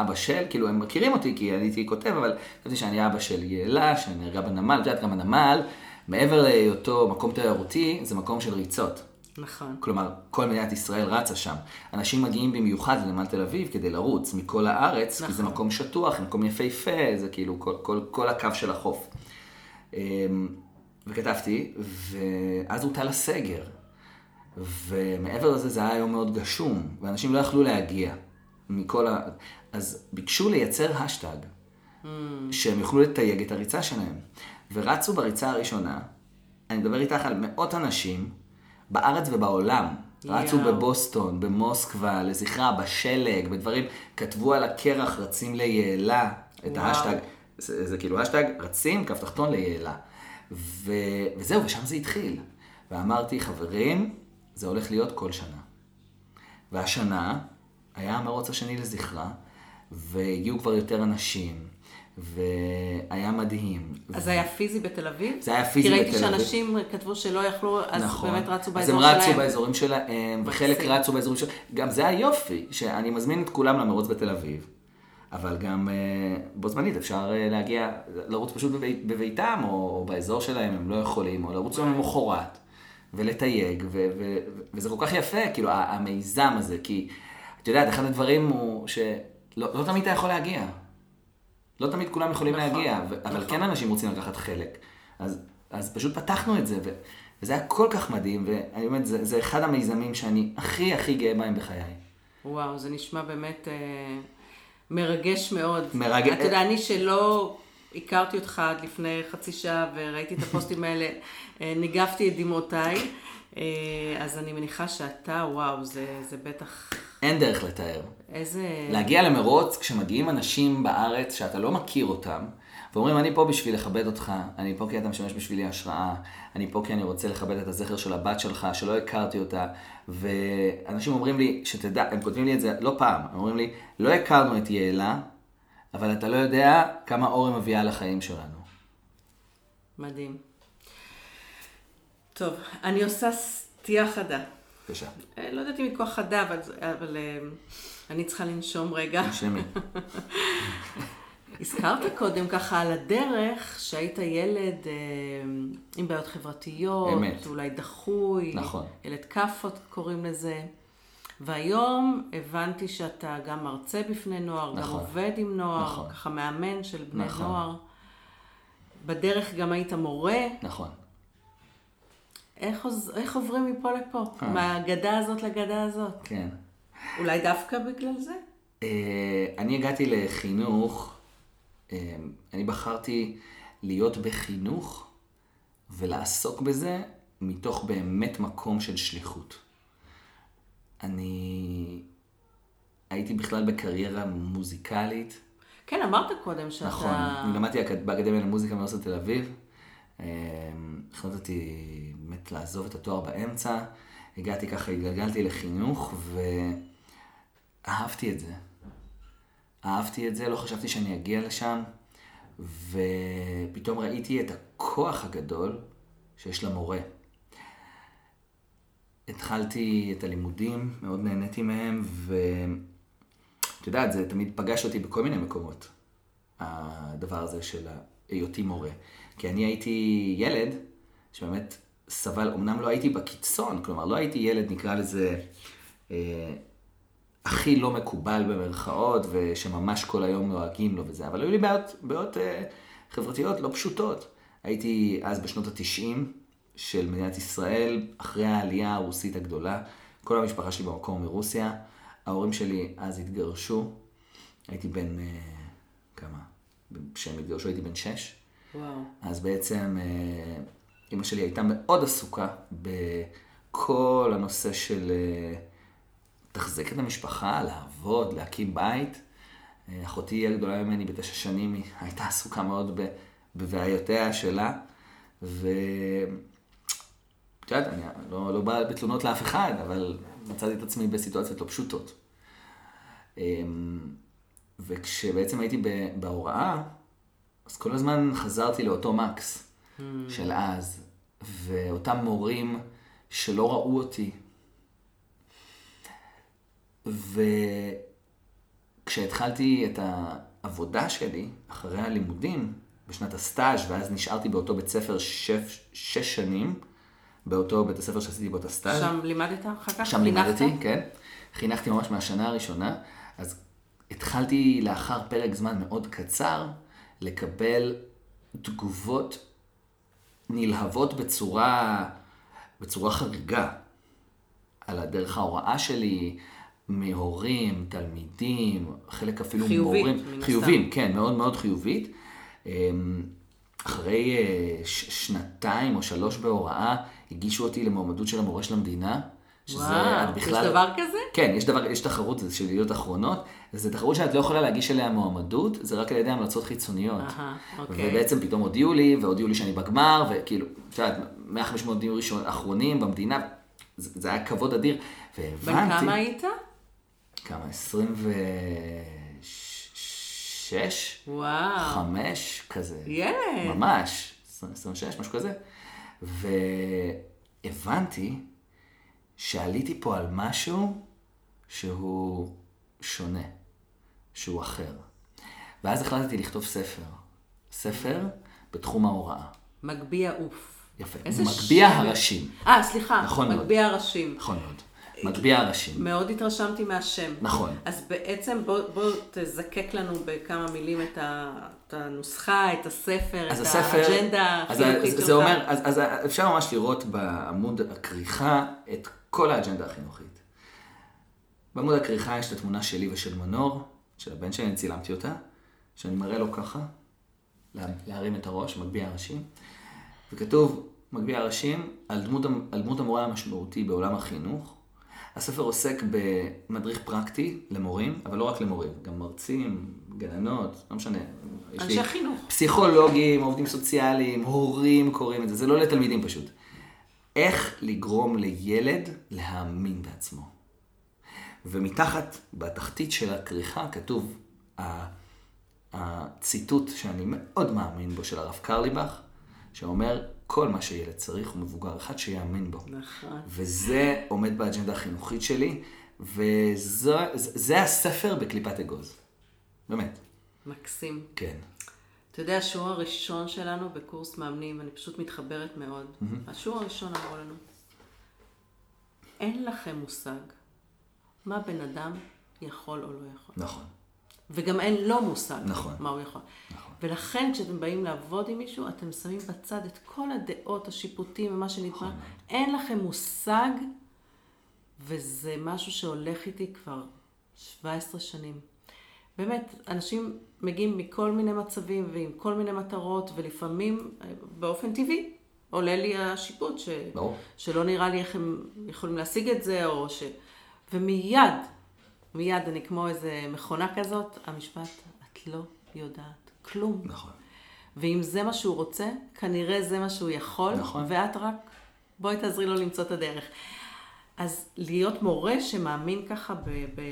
אבא של, כאילו הם מכירים אותי כי אני הייתי כותב, אבל חשבתי שאני אבא של יעלה, שנהרגה בנמל, את יודעת גם הנמל, מעבר להיותו מקום תיירותי, זה מקום של ריצות. נכון. כלומר, כל מדינת ישראל רצה שם. אנשים מגיעים במיוחד לנמל תל אביב כדי לרוץ מכל הארץ, נכון. כי זה נכון. מקום שטוח, מקום יפהפה, זה כאילו כל, כל, כל הקו של החוף. אמ, וכתבתי, ואז הוטל הסגר. ומעבר לזה זה היה יום מאוד גשום, ואנשים לא יכלו להגיע. מכל ה... אז ביקשו לייצר השטג, mm. שהם יוכלו לתייג את הריצה שלהם. ורצו בריצה הראשונה, אני מדבר איתך על מאות אנשים, בארץ ובעולם. Yeah. רצו בבוסטון, במוסקבה, לזכרה, בשלג, בדברים, כתבו על הקרח, רצים ליעלה, את wow. ההאשטג, זה, זה כאילו האשטג, רצים, קו תחתון ליעלה. ו... וזהו, ושם זה התחיל. ואמרתי, חברים, זה הולך להיות כל שנה. והשנה, היה המרוץ השני לזכרה, והגיעו כבר יותר אנשים, והיה מדהים. אז זה היה פיזי בתל אביב? זה היה פיזי בתל אביב. כי ראיתי שאנשים כתבו שלא יכלו, אז נכון. באמת רצו באזור שלהם. אז הם רצו באזורים שלהם, וחלק רצו באזורים שלהם. גם זה היופי, שאני מזמין את כולם למרוץ בתל אביב. אבל גם אה, בו זמנית אפשר אה, להגיע, לרוץ פשוט בבית, בביתם, או באזור שלהם, הם לא יכולים, או לרוץ יום למחרת, ולתייג, ו- ו- וזה כל כך יפה, כאילו, המיזם הזה, כי את יודעת, אחד הדברים הוא שלא לא תמיד אתה יכול להגיע. לא תמיד כולם יכולים נכון, להגיע, נכון. אבל כן אנשים רוצים לקחת חלק. אז, אז פשוט פתחנו את זה, ו- וזה היה כל כך מדהים, ואני אומרת, זה, זה אחד המיזמים שאני הכי הכי גאה בהם בחיי. וואו, זה נשמע באמת אה, מרגש מאוד. מרגש. אתה יודע, אני שלא הכרתי אותך עד לפני חצי שעה וראיתי את הפוסטים האלה, אה, ניגבתי את דמעותיי, אה, אז אני מניחה שאתה, וואו, זה, זה בטח... אין דרך לתאר. איזה... להגיע למרוץ כשמגיעים אנשים בארץ שאתה לא מכיר אותם, ואומרים, אני פה בשביל לכבד אותך, אני פה כי אתה משמש בשבילי השראה, אני פה כי אני רוצה לכבד את הזכר של הבת שלך, שלא הכרתי אותה, ואנשים אומרים לי, שתדע, הם כותבים לי את זה לא פעם, הם אומרים לי, לא הכרנו את יעלה, אבל אתה לא יודע כמה אור היא מביאה לחיים שלנו. מדהים. טוב, אני עושה סטייה חדה. בבקשה. אה, לא יודעת אם היא כוח חדה, אבל, אבל אה, אני צריכה לנשום רגע. נשמי. הזכרת קודם ככה על הדרך שהיית ילד אה, עם בעיות חברתיות, אמת. אולי דחוי, נכון. ילד כאפות קוראים לזה. והיום הבנתי שאתה גם מרצה בפני נוער, נכון. גם עובד עם נוער, נכון. ככה מאמן של בני נכון. נוער. בדרך גם היית מורה. נכון. איך, איך עוברים מפה לפה? אה. מהגדה הזאת לגדה הזאת? כן. אולי דווקא בגלל זה? אה, אני הגעתי לחינוך, אה, אני בחרתי להיות בחינוך ולעסוק בזה מתוך באמת מקום של שליחות. אני הייתי בכלל בקריירה מוזיקלית. כן, אמרת קודם שאתה... נכון, אני למדתי באקדמיה למוזיקה מאוניברסיטת תל אביב. החלטתי באמת לעזוב את התואר באמצע, הגעתי ככה, התגלגלתי לחינוך ואהבתי את זה. אהבתי את זה, לא חשבתי שאני אגיע לשם, ופתאום ראיתי את הכוח הגדול שיש למורה. התחלתי את הלימודים, מאוד נהניתי מהם, ואת יודעת, זה תמיד פגש אותי בכל מיני מקומות, הדבר הזה של היותי מורה. כי אני הייתי ילד שבאמת סבל, אמנם לא הייתי בקיצון, כלומר לא הייתי ילד, נקרא לזה, אה, הכי לא מקובל במרכאות, ושממש כל היום נוהגים לו וזה, אבל היו לי בעיות, בעיות אה, חברתיות לא פשוטות. הייתי אז בשנות התשעים של מדינת ישראל, אחרי העלייה הרוסית הגדולה, כל המשפחה שלי במקום מרוסיה, ההורים שלי אז התגרשו, הייתי בן, אה, כמה? כשהם התגרשו הייתי בן שש. וואו. אז בעצם אה, אימא שלי הייתה מאוד עסוקה בכל הנושא של אה, לתחזק את המשפחה, לעבוד, להקים בית. אה, אחותי הגדולה ממני בתשע שנים, היא הייתה עסוקה מאוד בבעיותיה שלה, ו... את יודעת, אני לא, לא בא בתלונות לאף אחד, אבל מצאתי את עצמי בסיטואציות לא פשוטות. אמ, וכשבעצם הייתי בהוראה, אז כל הזמן חזרתי לאותו מקס mm. של אז, ואותם מורים שלא ראו אותי. וכשהתחלתי את העבודה שלי, אחרי הלימודים, בשנת הסטאז', ואז נשארתי באותו בית ספר שש, שש שנים, באותו בית הספר שעשיתי בו את הסטאז'. שם לימדת אחר כך? שם לימדתי, כן. חינכתי ממש מהשנה הראשונה. אז התחלתי לאחר פרק זמן מאוד קצר לקבל תגובות נלהבות בצורה, בצורה חריגה על הדרך ההוראה שלי, מהורים, תלמידים, חלק אפילו חיובית, מורים. חיובית, חיוביים, כן, מאוד מאוד חיובית. אמ, אחרי אה, שנתיים או שלוש בהוראה, הגישו אותי למועמדות של המורה של המדינה. שזה וואו, בכלל... יש דבר כזה? כן, יש, דבר, יש תחרות, זה של ידיעות אחרונות. זו תחרות שאת לא יכולה להגיש אליה מועמדות, זה רק על ידי המלצות חיצוניות. Aha, אוקיי. ובעצם פתאום הודיעו לי, והודיעו לי שאני בגמר, וכאילו, את יודעת, 100-500 דיון ראשון אחרונים במדינה, זה, זה היה כבוד אדיר. והבנתי... בן כמה היית? כמה? 26? וואו. 5, כזה. ילד. ממש, 26, משהו כזה. והבנתי שעליתי פה על משהו שהוא שונה, שהוא אחר. ואז החלטתי לכתוב ספר. ספר בתחום ההוראה. מגביה עוף. יפה. מגביה שם... הראשים. אה, סליחה. נכון מאוד. מגביה הראשים. נכון מאוד. מגביה הראשים. מאוד התרשמתי מהשם. נכון. אז בעצם בוא, בוא תזקק לנו בכמה מילים את, ה, את הנוסחה, את הספר, את הספר, האג'נדה החינוכית שלך. זה אומר, אז, אז אפשר ממש לראות בעמוד הכריכה את כל האג'נדה החינוכית. בעמוד הכריכה יש את התמונה שלי ושל מנור, של הבן שלי, אני צילמתי אותה, שאני מראה לו ככה, להרים את הראש, מגביה הראשים, וכתוב, מגביה הראשים, על דמות, על דמות המורה המשמעותי בעולם החינוך. הספר עוסק במדריך פרקטי למורים, אבל לא רק למורים, גם מרצים, גננות, לא משנה. אנשי חינוך. פסיכולוגים, עובדים סוציאליים, הורים קוראים את זה, זה לא לתלמידים פשוט. איך לגרום לילד להאמין בעצמו. ומתחת, בתחתית של הכריכה, כתוב הציטוט שאני מאוד מאמין בו של הרב קרליבך, שאומר, כל מה שילד צריך הוא מבוגר אחד שיאמין בו. נכון. וזה עומד באג'נדה החינוכית שלי, וזה הספר בקליפת אגוז. באמת. מקסים. כן. אתה יודע, השיעור הראשון שלנו בקורס מאמנים, אני פשוט מתחברת מאוד. Mm-hmm. השיעור הראשון אמרו לנו, אין לכם מושג מה בן אדם יכול או לא יכול. נכון. וגם אין לו מושג נכון. מה הוא יכול. נכון. ולכן כשאתם באים לעבוד עם מישהו, אתם שמים בצד את כל הדעות, השיפוטים ומה שנדמה. נכון. אין לכם מושג, וזה משהו שהולך איתי כבר 17 שנים. באמת, אנשים מגיעים מכל מיני מצבים ועם כל מיני מטרות, ולפעמים באופן טבעי עולה לי השיפוט, ש... שלא נראה לי איך הם יכולים להשיג את זה, או ש... ומיד, מיד אני כמו איזה מכונה כזאת, המשפט, את לא יודעת כלום. נכון. ואם זה מה שהוא רוצה, כנראה זה מה שהוא יכול, נכון. ואת רק, בואי תעזרי לו למצוא את הדרך. אז להיות מורה שמאמין ככה ב... ב...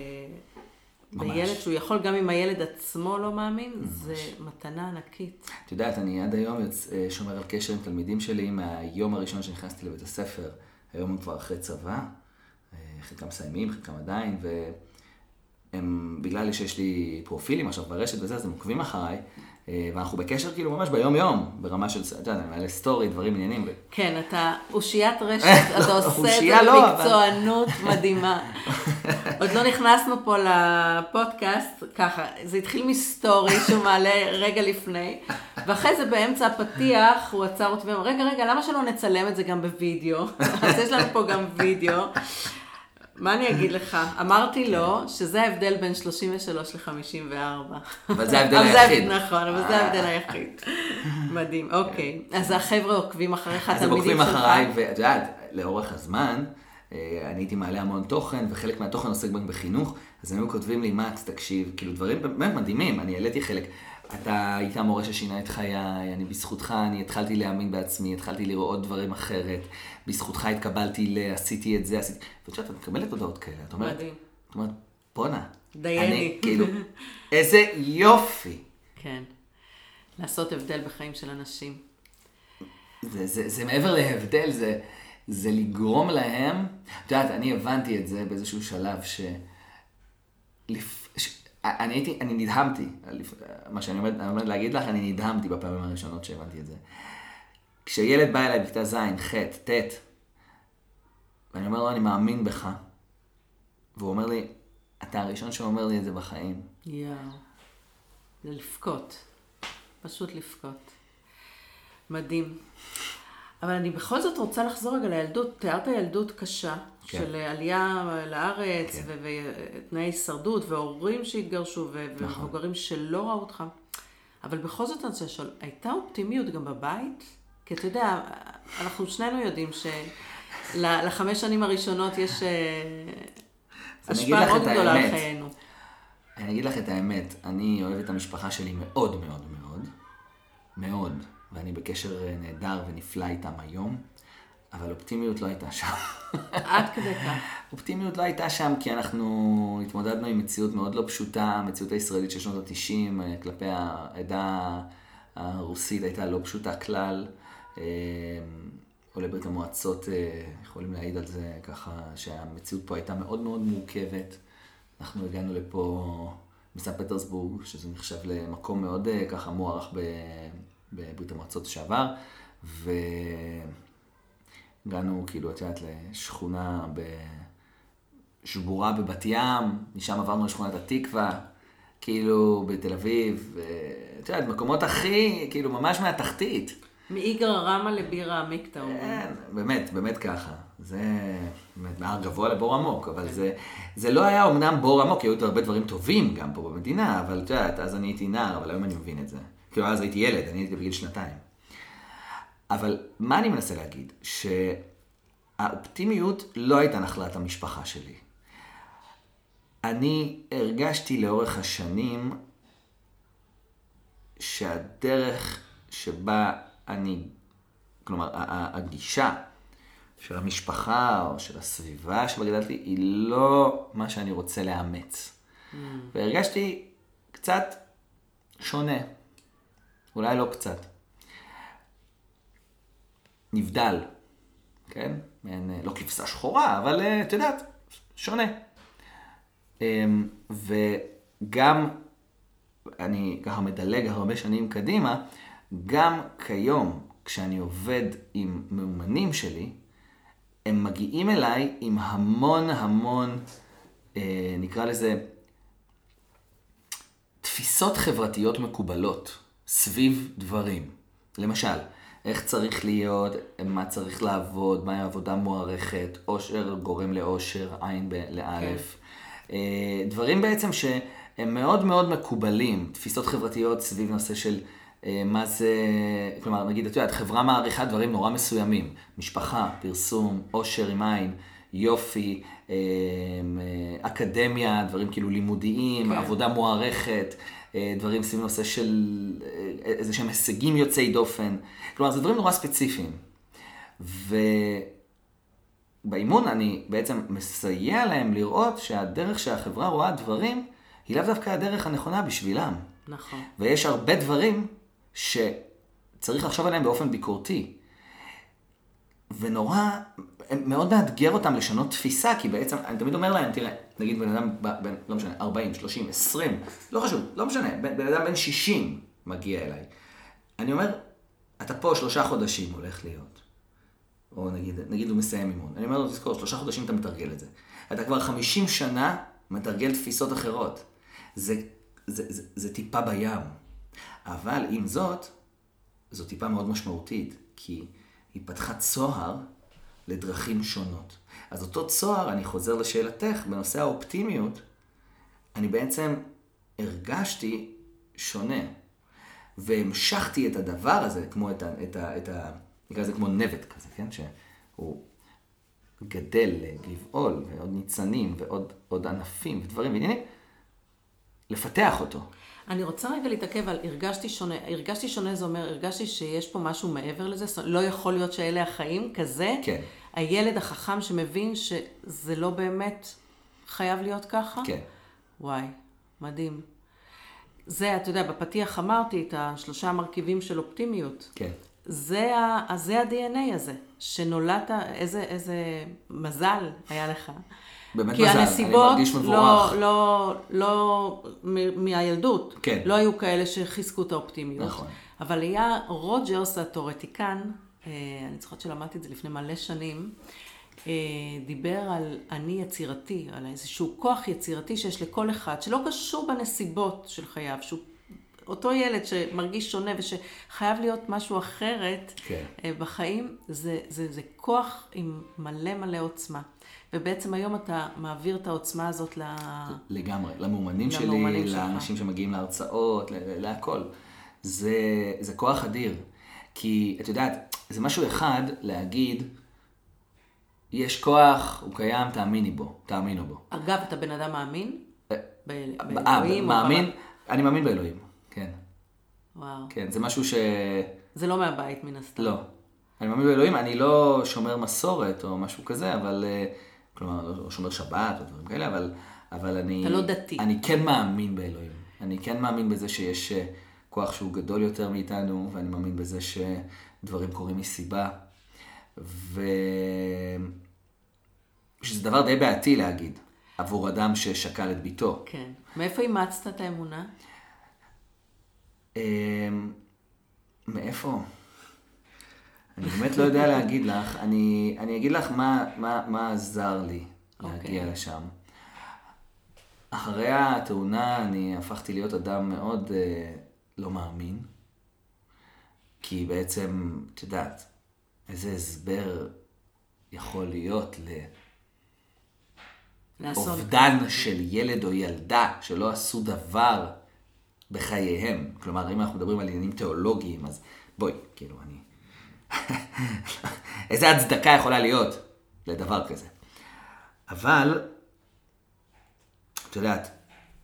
ממש. בילד שהוא יכול, גם אם הילד עצמו לא מאמין, ממש. זה מתנה ענקית. את יודעת, אני עד היום אה, שומר על קשר עם תלמידים שלי מהיום הראשון שנכנסתי לבית הספר. היום הם כבר אחרי צבא, אה, חלקם מסיימים, חלקם עדיין, והם, בגלל שיש לי פרופילים עכשיו ברשת וזה, אז הם עוקבים אחריי. אה, ואנחנו בקשר כאילו ממש ביום-יום, ברמה של, אתה יודע, מעלה סטורי, דברים, עניינים. כן, אתה אושיית רשת, אתה עושה את זה לא, במקצוענות מדהימה. עוד לא נכנסנו פה לפודקאסט, ככה, זה התחיל מסטורי שהוא מעלה רגע לפני, ואחרי זה באמצע הפתיח הוא עצר אותי ואמר, רגע, רגע, למה שלא נצלם את זה גם בווידאו? אז יש לנו פה גם וידאו. מה אני אגיד לך? אמרתי לו שזה ההבדל בין 33 ל-54. אבל זה ההבדל היחיד. נכון, אבל זה ההבדל היחיד. מדהים, אוקיי. אז החבר'ה עוקבים אחריך, התלמידים שלך. אז הם עוקבים אחריי, ואת יודעת, לאורך הזמן, אה, אני הייתי מעלה המון תוכן, וחלק מהתוכן עוסק גם בחינוך, אז הם היו כותבים לי, מקס, תקשיב, כאילו דברים באמת מדהימים, אני העליתי חלק. אתה היית המורה ששינה את חיי, אני בזכותך, אני התחלתי להאמין בעצמי, התחלתי לראות דברים אחרת, בזכותך התקבלתי ל... עשיתי את זה, עשיתי... ואת יודעת, את מקבלת הודעות כאלה, את אומרת, מדהים. את אומרת, בואנה, דייני. אני, כאילו, איזה יופי. כן. לעשות הבדל בחיים של אנשים. זה, זה, זה מעבר להבדל, זה, זה לגרום להם, את יודעת, אני הבנתי את זה באיזשהו שלב ש... ש... אני הייתי, אני נדהמתי. מה שאני עומד, אני עומד להגיד לך, אני נדהמתי בפעמים הראשונות שהבנתי את זה. כשילד בא אליי בכיתה ז', ח', ט', ואני אומר לו, אני מאמין בך, והוא אומר לי, אתה הראשון שאומר לי את זה בחיים. יואו. זה לבכות. פשוט לבכות. מדהים. אבל אני בכל זאת רוצה לחזור רגע לילדות. תיארת ילדות קשה, כן. של עלייה לארץ, כן. ותנאי הישרדות, והורים שהתגרשו, נכון. ומבוגרים שלא ראו אותך. אבל בכל זאת אני רוצה לשאול, הייתה אופטימיות גם בבית? כי אתה יודע, אנחנו שנינו יודעים שלחמש שנים הראשונות יש אה, השפעה מאוד גדולה על. חיינו. אני אגיד לך את האמת, אני אוהב את המשפחה שלי מאוד מאוד מאוד, מאוד, ואני בקשר אה, נהדר ונפלא איתם היום, אבל אופטימיות לא הייתה שם. עד כדי כך. אופטימיות לא הייתה שם כי אנחנו התמודדנו עם מציאות מאוד לא פשוטה, המציאות הישראלית של שנות ה-90 כלפי העדה הרוסית הייתה לא פשוטה כלל. אה, עולי ברית המועצות אה, יכולים להעיד על זה ככה שהמציאות פה הייתה מאוד מאוד מורכבת. אנחנו הגענו לפה מסן פטרסבורג, שזה נחשב למקום מאוד אה, ככה מוערך ב- בברית המועצות לשעבר, והגענו כאילו, את יודעת, לשכונה ב... שבורה בבת ים, משם עברנו לשכונת התקווה, כאילו בתל אביב, את יודעת, מקומות הכי, כאילו ממש מהתחתית. מאיגרא רמא לבירה עמיקתא. כן, באמת, באמת ככה. זה באמת מהר גבוה לבור עמוק, אבל זה, זה לא היה אמנם בור עמוק, היו הרבה דברים טובים גם פה במדינה, אבל את יודעת, אז אני הייתי נער, אבל היום אני מבין את זה. כאילו, אז הייתי ילד, אני הייתי בגיל שנתיים. אבל מה אני מנסה להגיד? שהאופטימיות לא הייתה נחלת המשפחה שלי. אני הרגשתי לאורך השנים שהדרך שבה אני, כלומר, הגישה של המשפחה או של הסביבה שבה גדלתי היא לא מה שאני רוצה לאמץ. והרגשתי קצת שונה, אולי לא קצת. נבדל, כן? מעין, אה, לא כבשה שחורה, אבל אה, את יודעת, שונה. אמ, וגם, אני ככה מדלג הרבה שנים קדימה, גם כיום, כשאני עובד עם מאומנים שלי, הם מגיעים אליי עם המון המון, אה, נקרא לזה, תפיסות חברתיות מקובלות סביב דברים. למשל, איך צריך להיות, מה צריך לעבוד, מהי עבודה מוערכת, עושר גורם לאושר, עין ב- לאלף. אה, דברים בעצם שהם מאוד מאוד מקובלים, תפיסות חברתיות סביב נושא של אה, מה זה, כלומר, נגיד, את יודעת, חברה מעריכה דברים נורא מסוימים, משפחה, פרסום, עושר עם עין, יופי, אה, אה, אקדמיה, דברים כאילו לימודיים, כן. עבודה מוערכת, אה, דברים סביב נושא של אה, איזה שהם הישגים יוצאי דופן. כלומר, זה דברים נורא ספציפיים. ובאימון אני בעצם מסייע להם לראות שהדרך שהחברה רואה דברים, היא לאו דווקא הדרך הנכונה בשבילם. נכון. ויש הרבה דברים שצריך לחשוב עליהם באופן ביקורתי. ונורא, מאוד מאתגר אותם לשנות תפיסה, כי בעצם, אני תמיד אומר להם, תראה, נגיד בן אדם, בן, לא משנה, 40, 30, 20, לא חשוב, לא משנה, בן, בן אדם בן 60 מגיע אליי. אני אומר, אתה פה שלושה חודשים הולך להיות. או נגיד, נגיד הוא מסיים אימון. אני אומר לו, תזכור, שלושה חודשים אתה מתרגל את זה. אתה כבר 50 שנה מתרגל תפיסות אחרות. זה, זה, זה, זה טיפה בים. אבל עם זאת, זו טיפה מאוד משמעותית, כי היא פתחה צוהר לדרכים שונות. אז אותו צוהר, אני חוזר לשאלתך, בנושא האופטימיות, אני בעצם הרגשתי שונה. והמשכתי את הדבר הזה, כמו את ה... את ה, את ה נקרא לזה כמו נבט כזה, כן? שהוא גדל לגבעול, ועוד ניצנים, ועוד עוד ענפים, ודברים ועניינים, לפתח אותו. אני רוצה רגע להתעכב על הרגשתי שונה. הרגשתי שונה זה אומר, הרגשתי שיש פה משהו מעבר לזה, לא יכול להיות שאלה החיים, כזה. כן. הילד החכם שמבין שזה לא באמת חייב להיות ככה. כן. וואי, מדהים. זה, אתה יודע, בפתיח אמרתי את השלושה המרכיבים של אופטימיות. כן. זה, ה, זה ה-DNA הזה, שנולדת, איזה, איזה מזל היה לך. באמת כי מזל, אני הנסיבות מרגיש מבורך. לא, לא, לא, מ- מהילדות, כן. לא היו כאלה שחיזקו את האופטימיות. נכון. אבל היה רוג'רס, התיאורטיקן, אה, אני זוכרת שלמדתי את זה לפני מלא שנים, אה, דיבר על אני יצירתי, על איזשהו כוח יצירתי שיש לכל אחד, שלא קשור בנסיבות של חייו, שהוא אותו ילד שמרגיש שונה ושחייב להיות משהו אחרת כן. אה, בחיים, זה, זה, זה כוח עם מלא מלא עוצמה. ובעצם היום אתה מעביר את העוצמה הזאת ל... לגמרי, למאומנים שלי. לאנשים שמגיעים להרצאות, להכל. זה, זה כוח אדיר. כי, את יודעת, זה משהו אחד להגיד, יש כוח, הוא קיים, תאמיני בו, תאמינו בו. אגב, אתה בן אדם מאמין? ב- אה, באלוהים? או מאמין, אני מאמין באלוהים, כן. וואו. כן, זה משהו ש... זה לא מהבית מן הסתם. לא. אני מאמין באלוהים, אני לא שומר מסורת או משהו כזה, אבל... אה, כלומר, לא שומר שבת או דברים כאלה, אבל, אבל אני... אתה לא דתי. אני כן מאמין באלוהים. אני כן מאמין בזה שיש אה, כוח שהוא גדול יותר מאיתנו, ואני מאמין בזה שדברים קורים מסיבה. ו... שזה דבר די בעייתי להגיד, עבור אדם ששקל את ביתו. כן. מאיפה אימצת את האמונה? אמ, מאיפה? אני באמת לא יודע להגיד לך. אני, אני אגיד לך מה, מה, מה עזר לי להגיע אוקיי. לשם. אחרי התאונה אני הפכתי להיות אדם מאוד אה, לא מאמין. כי בעצם, את יודעת, איזה הסבר יכול להיות לאסון. לאובדן של ילד או ילדה שלא עשו דבר בחייהם. כלומר, אם אנחנו מדברים על עניינים תיאולוגיים, אז בואי, כאילו, אני... איזה הצדקה יכולה להיות לדבר כזה. אבל, את יודעת,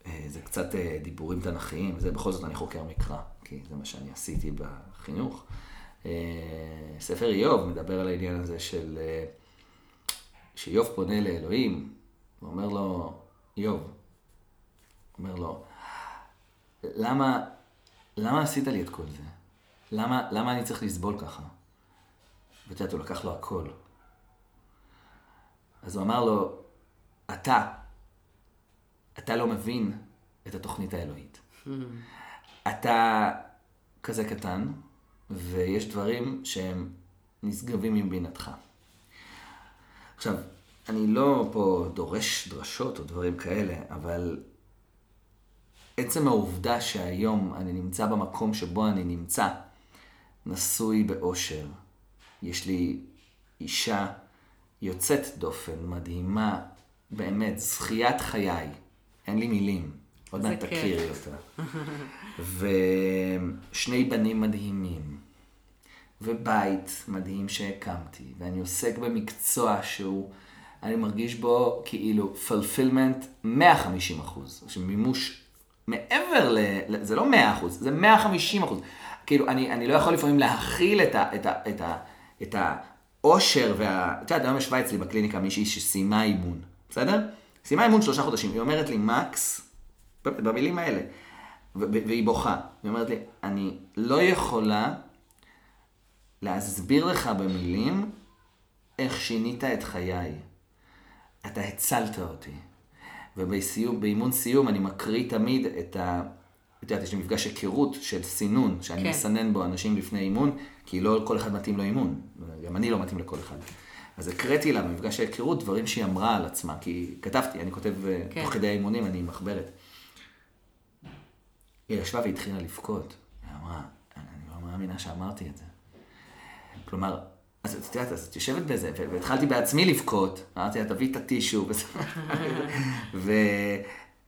אה, זה קצת אה, דיבורים תנכיים, זה בכל זאת אני חוקר מקרא, כי זה מה שאני עשיתי בחינוך. אה, ספר איוב מדבר על העניין הזה של... שאיוב פונה לאלוהים, ואומר לו, איוב, אומר לו, למה, למה עשית לי את כל זה? למה, למה אני צריך לסבול ככה? ואת יודעת, הוא לקח לו הכל. אז הוא אמר לו, אתה, אתה לא מבין את התוכנית האלוהית. אתה כזה קטן, ויש דברים שהם נשגבים מבינתך. עכשיו, אני לא פה דורש דרשות או דברים כאלה, אבל עצם העובדה שהיום אני נמצא במקום שבו אני נמצא, נשוי באושר, יש לי אישה יוצאת דופן, מדהימה, באמת, זכיית חיי, אין לי מילים, עוד מעט. תכירי אותה. ושני בנים מדהימים, ובית מדהים שהקמתי, ואני עוסק במקצוע שהוא, אני מרגיש בו כאילו fulfillment 150 אחוז, מימוש מעבר ל... ל- זה לא 100 אחוז, זה 150 אחוז. כאילו, אני, אני לא יכול לפעמים להכיל את ה... את ה, את ה, את האושר וה... את יודעת, היום ישבה אצלי בקליניקה מישהי שסיימה אימון, בסדר? סיימה אימון שלושה חודשים, היא אומרת לי, מקס, במילים האלה, והיא בוכה, היא אומרת לי, אני לא יכולה להסביר לך במילים איך שינית את חיי. אתה הצלת אותי. ובסיום, באימון סיום אני מקריא תמיד את ה... את יודעת, יש לי מפגש היכרות של סינון, שאני כן. מסנן בו אנשים לפני אימון, כי לא כל אחד מתאים לו אימון. גם אני לא מתאים לכל אחד. אז הקראתי לה במפגש ההיכרות דברים שהיא אמרה על עצמה, כי כתבתי, אני כותב כן. כן. תוך כדי האימונים, אני מחברת. היא ישבה והתחילה לבכות. היא אמרה, אני לא מאמינה שאמרתי את זה. כלומר, אז את יודעת, אז את יושבת בזה, והתחלתי בעצמי לבכות, אמרתי לה, תביא את הטישו, ו-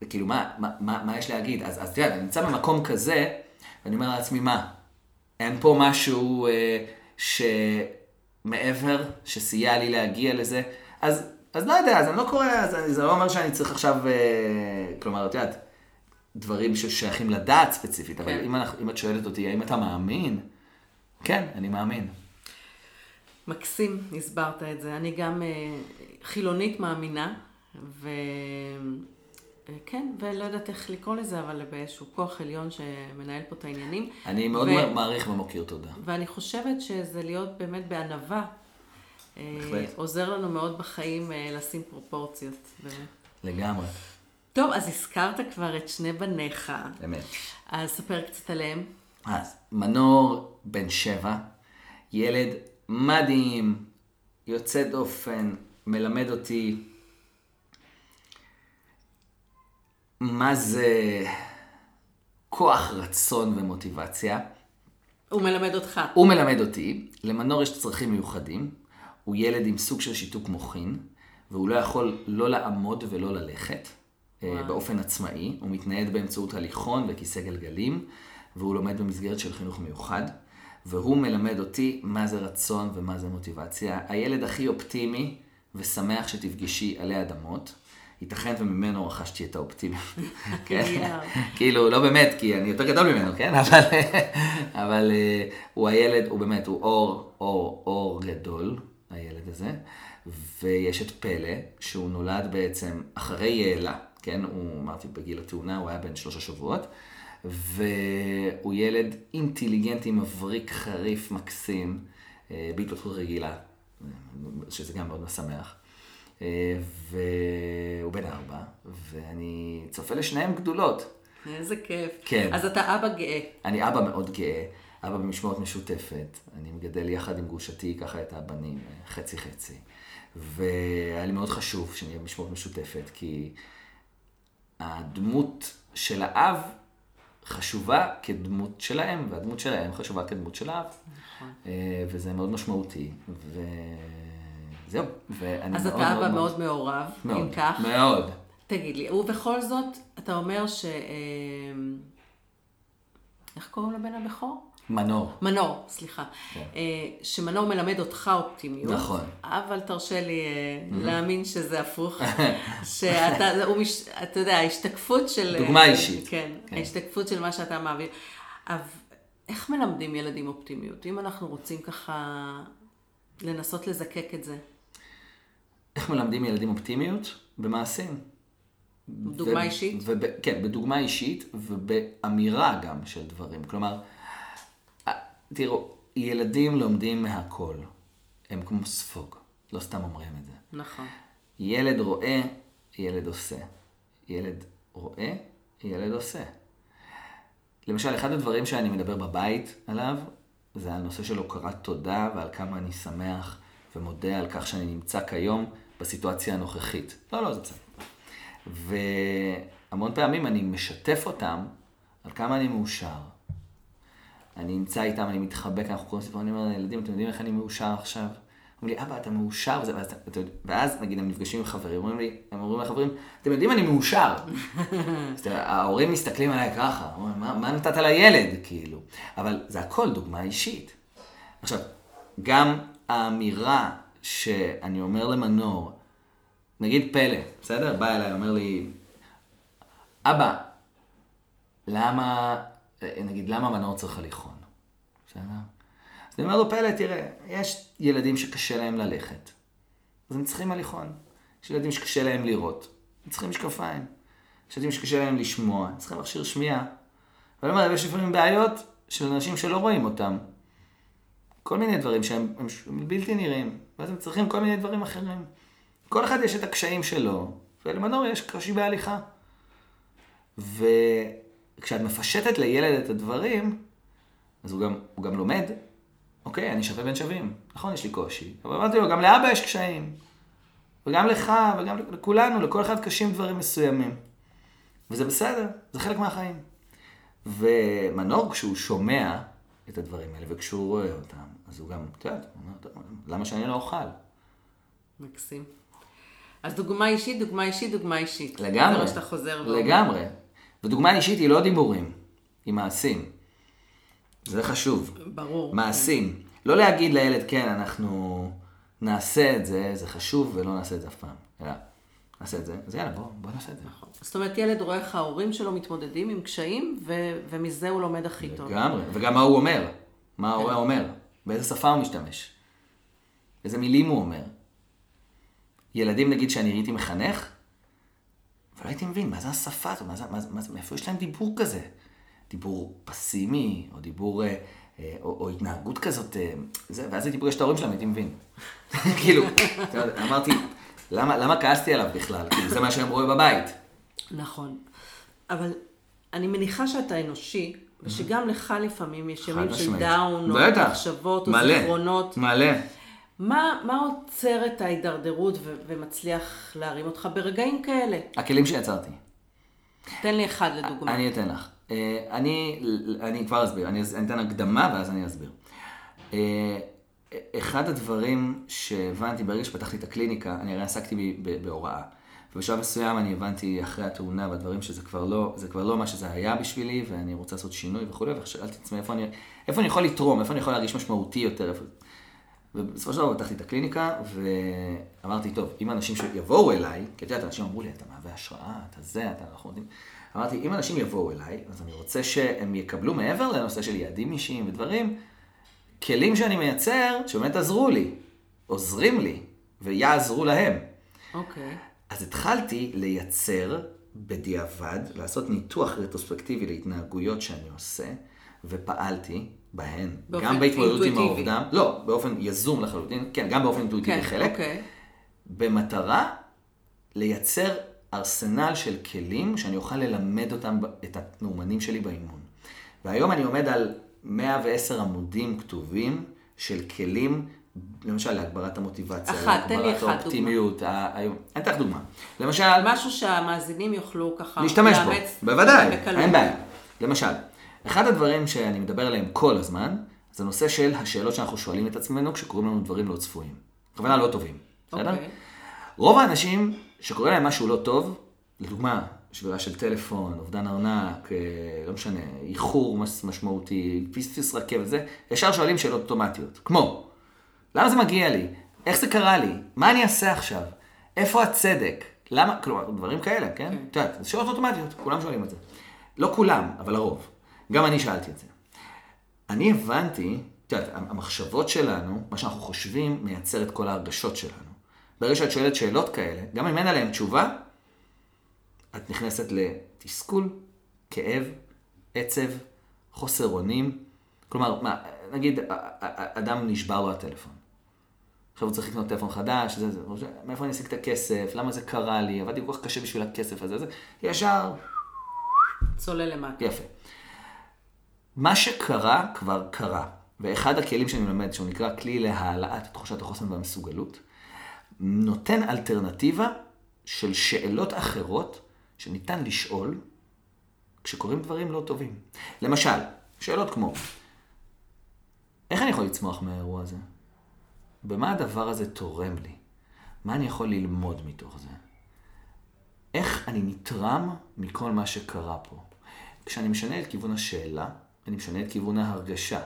וכאילו, מה, מה, מה, מה יש להגיד? אז, אז את יודעת, אני נמצא במקום כזה, ואני אומר לעצמי, מה, אין פה משהו אה, שמעבר, שסייע לי להגיע לזה? אז, אז לא יודע, אז אני לא קורא, אז אני- זה לא אומר שאני צריך עכשיו, אה, כלומר, את יודעת, דברים ששייכים לדעת ספציפית, אבל כן. אם, אנחנו, אם את שואלת אותי, האם אתה מאמין? כן, אני מאמין. מקסים, הסברת את זה. אני גם אה, חילונית מאמינה, ו... כן, ולא יודעת איך לקרוא לזה, אבל באיזשהו כוח עליון שמנהל פה את העניינים. אני מאוד ו- מעריך ומוקיר תודה. ואני חושבת שזה להיות באמת בענווה. אה, בהחלט. עוזר לנו מאוד בחיים אה, לשים פרופורציות, באמת. לגמרי, טוב, אז הזכרת כבר את שני בניך, אמת. אז ספר קצת עליהם. אז, מנור בן שבע, ילד מדהים, יוצא דופן, מלמד אותי מה זה כוח רצון ומוטיבציה. הוא מלמד אותך. הוא מלמד אותי, למנור יש צרכים מיוחדים, הוא ילד עם סוג של שיתוק מוחין, והוא לא יכול לא לעמוד ולא ללכת אה, וואו. באופן עצמאי, הוא מתנייד באמצעות הליכון וכיסא גלגלים, והוא לומד במסגרת של חינוך מיוחד, והוא מלמד אותי מה זה רצון ומה זה מוטיבציה. הילד הכי אופטימי ושמח שתפגשי עלי אדמות. ייתכן וממנו רכשתי את האופטימיות. כן? כאילו, לא באמת, כי אני יותר גדול ממנו, כן? אבל, אבל אה, הוא הילד, הוא באמת, הוא אור, אור, אור גדול, הילד הזה. ויש את פלא, שהוא נולד בעצם אחרי יעלה, כן? הוא, אמרתי, בגיל התאונה, הוא היה בן שלושה שבועות. והוא ילד אינטליגנטי, מבריק, חריף, מקסים, אה, בהתפתחות רגילה, שזה גם מאוד משמח. אה, והוא בן ארבע, ואני צופה לשניהם גדולות. איזה כיף. כן. אז אתה אבא גאה. אני אבא מאוד גאה, אבא במשמורת משותפת. אני מגדל יחד עם גרושתי ככה את הבנים, חצי חצי. והיה לי מאוד חשוב שנהיה במשמורת משותפת, כי הדמות של האב חשובה כדמות של האם, והדמות של האם חשובה כדמות של האב. נכון. אה, וזה מאוד משמעותי, וזהו. ואני אז מאוד אתה אבא מאוד מאוד מעורב, אם מאוד, כך. מאוד. תגיד לי, ובכל זאת, אתה אומר ש... אה, איך קוראים לבן הבכור? מנור. מנור, סליחה. כן. אה, שמנור מלמד אותך אופטימיות. נכון. אבל תרשה לי אה, להאמין שזה הפוך. שאתה, מש, אתה יודע, ההשתקפות של... דוגמה אה, אישית. כן, כן. ההשתקפות של מה שאתה מעביר. אבל איך מלמדים ילדים אופטימיות? אם אנחנו רוצים ככה לנסות לזקק את זה. איך מלמדים ילדים אופטימיות? במעשים. דוגמה ו- אישית? וב, כן, בדוגמה אישית ובאמירה גם של דברים. כלומר, תראו, ילדים לומדים מהכל. הם כמו ספוג, לא סתם אומרים את זה. נכון. ילד רואה, ילד עושה. ילד רואה, ילד עושה. למשל, אחד הדברים שאני מדבר בבית עליו, זה הנושא של הוקרת תודה ועל כמה אני שמח ומודה על כך שאני נמצא כיום בסיטואציה הנוכחית. לא, לא, זה בסדר. והמון פעמים אני משתף אותם על כמה אני מאושר. אני נמצא איתם, אני מתחבק, אנחנו קוראים סיפור, אני אומר לילדים, אתם יודעים איך אני מאושר עכשיו? אומרים לי, אבא, אתה מאושר, וזה, ואז, אתה ואז נגיד הם נפגשים עם חברים, אומרים לי, הם אומרים לחברים, אתם יודעים, אני מאושר. אז יודע, ההורים מסתכלים עליי ככה, אומרים, מה, מה נתת לילד, כאילו? אבל זה הכל דוגמה אישית. עכשיו, גם האמירה שאני אומר למנור, נגיד פלא, בסדר? בא אליי, אומר לי, אבא, למה, נגיד, למה מנור צריך הליכון? בסדר? אז אני אומר לו, פלא, תראה, יש ילדים שקשה להם ללכת, אז הם צריכים הליכון. יש ילדים שקשה להם לראות, הם צריכים משקפיים. יש ילדים שקשה להם לשמוע, הם צריכים מכשיר שמיעה. ואני אומר, יש לפעמים בעיות של אנשים שלא רואים אותם. כל מיני דברים שהם הם, הם בלתי נראים, ואז הם צריכים כל מיני דברים אחרים. כל אחד יש את הקשיים שלו, ולמנור יש קושי בהליכה. וכשאת מפשטת לילד את הדברים, אז הוא גם, הוא גם לומד, אוקיי, אני שווה בין שווים. נכון, יש לי קושי, אבל אמרתי לו, גם לאבא יש קשיים. וגם לך, וגם לכולנו, לכל אחד קשים דברים מסוימים. וזה בסדר, זה חלק מהחיים. ומנור, כשהוא שומע את הדברים האלה, וכשהוא רואה אותם, אז הוא גם, את יודעת, הוא אומר, "טוב, למה שאני לא אוכל? מקסים. אז דוגמה אישית, דוגמה אישית, דוגמה אישית. לגמרי. זה מה שאתה חוזר ואומר. לגמרי. ודוגמה אישית היא לא דיבורים, היא מעשים. זה חשוב. ברור. מעשים. לא להגיד לילד, כן, אנחנו נעשה את זה, זה חשוב, ולא נעשה את זה אף פעם. אלא, נעשה את זה, אז יאללה, בוא, בוא נעשה את זה. נכון. זאת אומרת, ילד רואה איך ההורים שלו מתמודדים עם קשיים, ו- ומזה הוא לומד הכי טוב. לגמרי, וגם מה הוא אומר, מה ההורה אומר, באיזה שפה הוא משתמש, איזה מילים הוא אומר. ילדים, נגיד, שאני הייתי מחנך, ולא הייתי מבין, מה זה השפה הזאת, מה זה, מה, מה, מאיפה יש להם דיבור כזה? דיבור פסימי, או דיבור, אה, אה, או, או התנהגות כזאת, אה, זה, ואז הייתי פוגש את ההורים שלהם, הייתי מבין. כאילו, אמרתי, למה, למה כעסתי עליו בכלל? כאילו, זה מה שהם רואים בבית. נכון. אבל אני מניחה שאתה אנושי, ושגם לך לפעמים יש ימים של. דאון, או. מחשבות, או זיכרונות. מלא. מה, מה עוצר את ההידרדרות ו- ומצליח להרים אותך ברגעים כאלה? הכלים שיצרתי. תן לי אחד לדוגמה. אני אתן לך. אה, אני, אני כבר אסביר, אני אני אתן הקדמה ואז אני אסביר. אה, אחד הדברים שהבנתי ברגע שפתחתי את הקליניקה, אני הרי עסקתי בהוראה. ובשלב מסוים אני הבנתי אחרי התאונה והדברים שזה כבר לא, זה כבר לא מה שזה היה בשבילי, ואני רוצה לעשות שינוי וכולי, ושאלתי את עצמי איפה אני, איפה אני יכול לתרום, איפה אני יכול להרגיש משמעותי יותר. ובסופו של דבר פתחתי את הקליניקה, ואמרתי, טוב, אם אנשים שיבואו אליי, כי את יודעת, אנשים אמרו לי, אתה מהווה השראה, אתה זה, אתה אנחנו יודעים. אמרתי, אם אנשים יבואו אליי, אז אני רוצה שהם יקבלו מעבר לנושא של יעדים אישיים ודברים, כלים שאני מייצר, שבאמת עזרו לי, עוזרים לי, ויעזרו להם. אוקיי. אז התחלתי לייצר בדיעבד, לעשות ניתוח רטרוספקטיבי להתנהגויות שאני עושה, ופעלתי בהן, גם בהתמודדות עם. האובדן, לא, באופן יזום לחלוטין, כן, גם באופן אינטואיטיבי כן, חלק, אוקיי. במטרה לייצר ארסנל של כלים שאני אוכל ללמד אותם, את המאומנים שלי באימון. והיום אני עומד על 110 עמודים כתובים של כלים, למשל להגברת המוטיבציה, אחת, תן לי אחת, האופטימיות. ה- ה- אני אתן לך דוגמה. למשל, משהו שהמאזינים יוכלו ככה להשתמש בו, בוודאי. אין בעיה. למשל, אחד הדברים שאני מדבר עליהם כל הזמן, זה נושא של השאלות שאנחנו שואלים את עצמנו כשקורים לנו דברים לא צפויים. בכוונה לא טובים, בסדר? אוקיי. רוב האנשים שקורה להם משהו לא טוב, לדוגמה, שבירה של טלפון, אובדן ארנק, אה, לא משנה, איחור משמעותי, פספוס רכבת, זה, ישר שואלים שאלות אוטומטיות. כמו, למה זה מגיע לי? איך זה קרה לי? מה אני אעשה עכשיו? איפה הצדק? למה? כלומר, דברים כאלה, כן? כן. את יודעת, זה שאלות אוטומטיות, כולם שואלים את זה. לא כולם, אבל הרוב. גם אני שאלתי את זה. אני הבנתי, את יודעת, המחשבות שלנו, מה שאנחנו חושבים, מייצר את כל ההרגשות שלנו. ברגע שאת שואלת שאלות כאלה, גם אם אין עליהן תשובה, את נכנסת לתסכול, כאב, עצב, חוסר אונים. כלומר, מה, נגיד, אדם נשבר לו הטלפון. עכשיו הוא צריך לקנות טלפון חדש, זה, זה, מאיפה אני אשיג את הכסף, למה זה קרה לי, עבדתי כל כך קשה בשביל הכסף הזה, זה, ישר, צולל למטה. יפה. מה שקרה, כבר קרה. ואחד הכלים שאני מלמד, שהוא נקרא כלי להעלאת תחושת החוסן והמסוגלות, נותן אלטרנטיבה של שאלות אחרות שניתן לשאול כשקורים דברים לא טובים. למשל, שאלות כמו, איך אני יכול לצמוח מהאירוע הזה? במה הדבר הזה תורם לי? מה אני יכול ללמוד מתוך זה? איך אני נתרם מכל מה שקרה פה. כשאני משנה את כיוון השאלה, אני משנה את כיוון ההרגשה.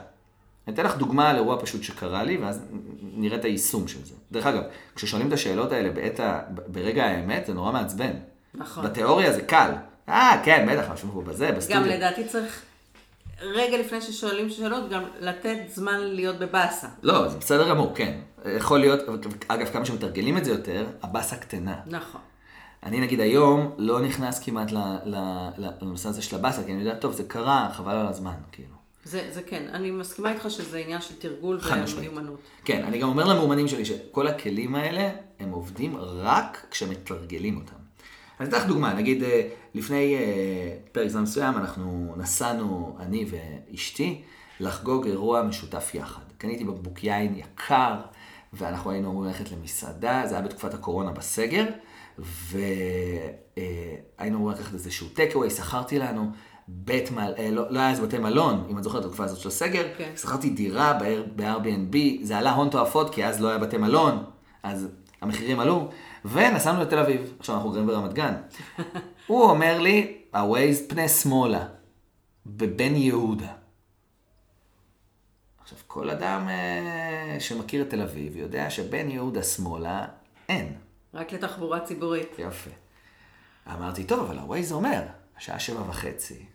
אני אתן לך דוגמה על אירוע פשוט שקרה לי, ואז נראה את היישום של זה. דרך אגב, כששואלים את השאלות האלה בעת ה... ברגע האמת, זה נורא מעצבן. נכון. בתיאוריה זה קל. אה, כן, בטח, משהו פה בזה, בסטודיו. גם לדעתי צריך, רגע לפני ששואלים שאלות, גם לתת זמן להיות בבאסה. לא, זה בסדר גמור, כן. יכול להיות, אגב, כמה שמתרגלים את זה יותר, הבאסה קטנה. נכון. אני נגיד היום לא נכנס כמעט לנושא הזה של הבאסה, כי אני יודע, טוב, זה קרה, חבל על הזמן, כאילו. זה, זה כן, אני מסכימה איתך שזה עניין של תרגול. ומיומנות. כן, אני גם אומר למאומנים שלי שכל הכלים האלה, הם עובדים רק כשמתרגלים אותם. אני אתן לך דוגמה, נגיד אה, לפני אה, פרק זמן מסוים, אנחנו נסענו, אני ואשתי, לחגוג אירוע משותף יחד. קניתי בקבוק יין יקר, ואנחנו היינו אמורים ללכת למסעדה, זה היה בתקופת הקורונה בסגר, והיינו אמורים לקחת איזשהו טקאווי, שכרתי לנו בית מל... אה, לא, לא היה איזה בתי מלון, אם את זוכרת, בתקופה הזאת של הסגר, כן. שכרתי דירה ב-Airbnb, זה עלה הון תועפות, כי אז לא היה בתי מלון, אז המחירים עלו, ונסענו לתל אביב. עכשיו אנחנו גרים ברמת גן. הוא אומר לי, ה-Waze פנה שמאלה, בבן יהודה. עכשיו, כל אדם אה, שמכיר את תל אביב יודע שבן יהודה שמאלה אין. רק לתחבורה ציבורית. יפה. אמרתי, טוב, אבל הווייז אומר, השעה שבע וחצי.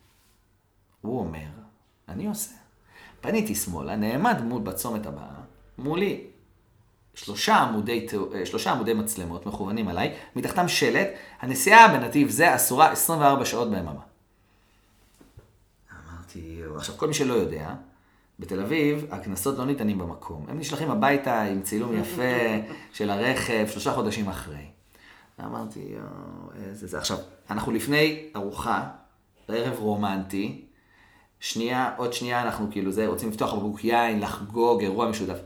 הוא אומר, אני עושה. פניתי שמאלה, נעמד מול בצומת הבאה, מולי שלושה עמודי, אה, שלושה עמודי מצלמות מכוונים עליי, מתחתם שלט, הנסיעה בנתיב זה אסורה 24 שעות ביממה. אמרתי, עכשיו כל מי שלא יודע, בתל אביב הקנסות לא ניתנים במקום, הם נשלחים הביתה עם צילום יפה של הרכב שלושה חודשים אחרי. אמרתי, יואו, איזה זה. עכשיו, אנחנו לפני ארוחה, ערב רומנטי, שנייה, עוד שנייה אנחנו כאילו זה, רוצים לפתוח בקבוק יין, לחגוג, אירוע משותף.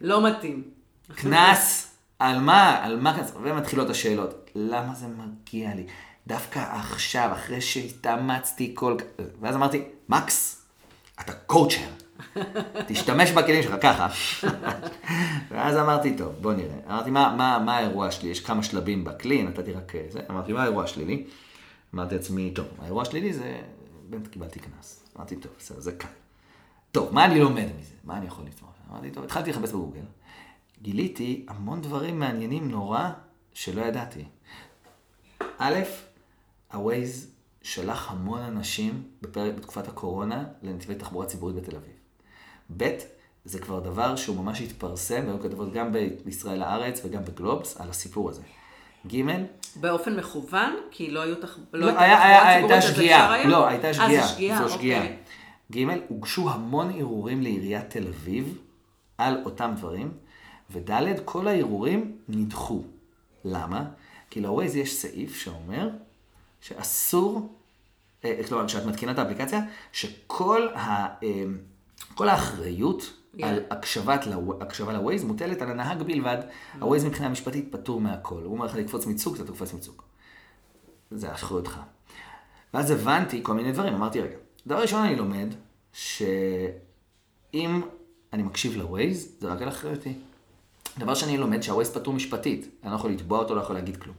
לא מתאים. קנס, על מה? על מה קנס? ומתחילות השאלות. למה זה מגיע לי? דווקא עכשיו, אחרי שהתאמצתי כל... ואז אמרתי, מקס, אתה קואוצ'ר. תשתמש בכלים שלך ככה. ואז אמרתי, טוב, בוא נראה. אמרתי, מה, מה, מה האירוע שלי? יש כמה שלבים בכלי, נתתי רק זה. אמרתי, מה האירוע השלילי? אמרתי לעצמי, טוב, האירוע השלילי זה, באמת קיבלתי קנס. אמרתי, טוב, בסדר, זה קל. טוב, מה אני לומד מזה? מה אני יכול לתמוך? אמרתי, טוב, התחלתי לחפש בגוגל. גיליתי המון דברים מעניינים נורא שלא ידעתי. א', ה-Waze שלח המון אנשים בפרק, בתקופת הקורונה לנתיבי תחבורה ציבורית בתל אביב. ב', זה כבר דבר שהוא ממש התפרסם, והיו כתבות גם בישראל הארץ וגם בגלובס על הסיפור הזה. ג', באופן מכוון? כי לא היו תח... לא, ציבורית, הייתה אז שגיאה? לא, הייתה אה, שגיאה, זו שגיאה, זו שגיאה. אוקיי. ג', הוגשו המון ערעורים לעיריית תל אביב על אותם דברים, וד', כל הערעורים נדחו. למה? כי ל-Waze יש סעיף שאומר שאסור, אה, כלומר, כשאת מתקינה את האפליקציה, שכל ה, אה, כל האחריות Yeah. על הקשבת, ל- הקשבה ל-Waze מוטלת על הנהג בלבד. ה-Waze מבחינה משפטית פטור מהכל. הוא אומר לך לקפוץ מצוק, אתה תקפוץ מצוק. זה אחריותך. ואז הבנתי כל מיני דברים, אמרתי, רגע, דבר ראשון אני לומד, שאם אני מקשיב ל-Waze, זה רק על אחריותי. דבר שני, אני לומד שה-Waze פטור משפטית, אני לא יכול לתבוע אותו, לא יכול להגיד כלום.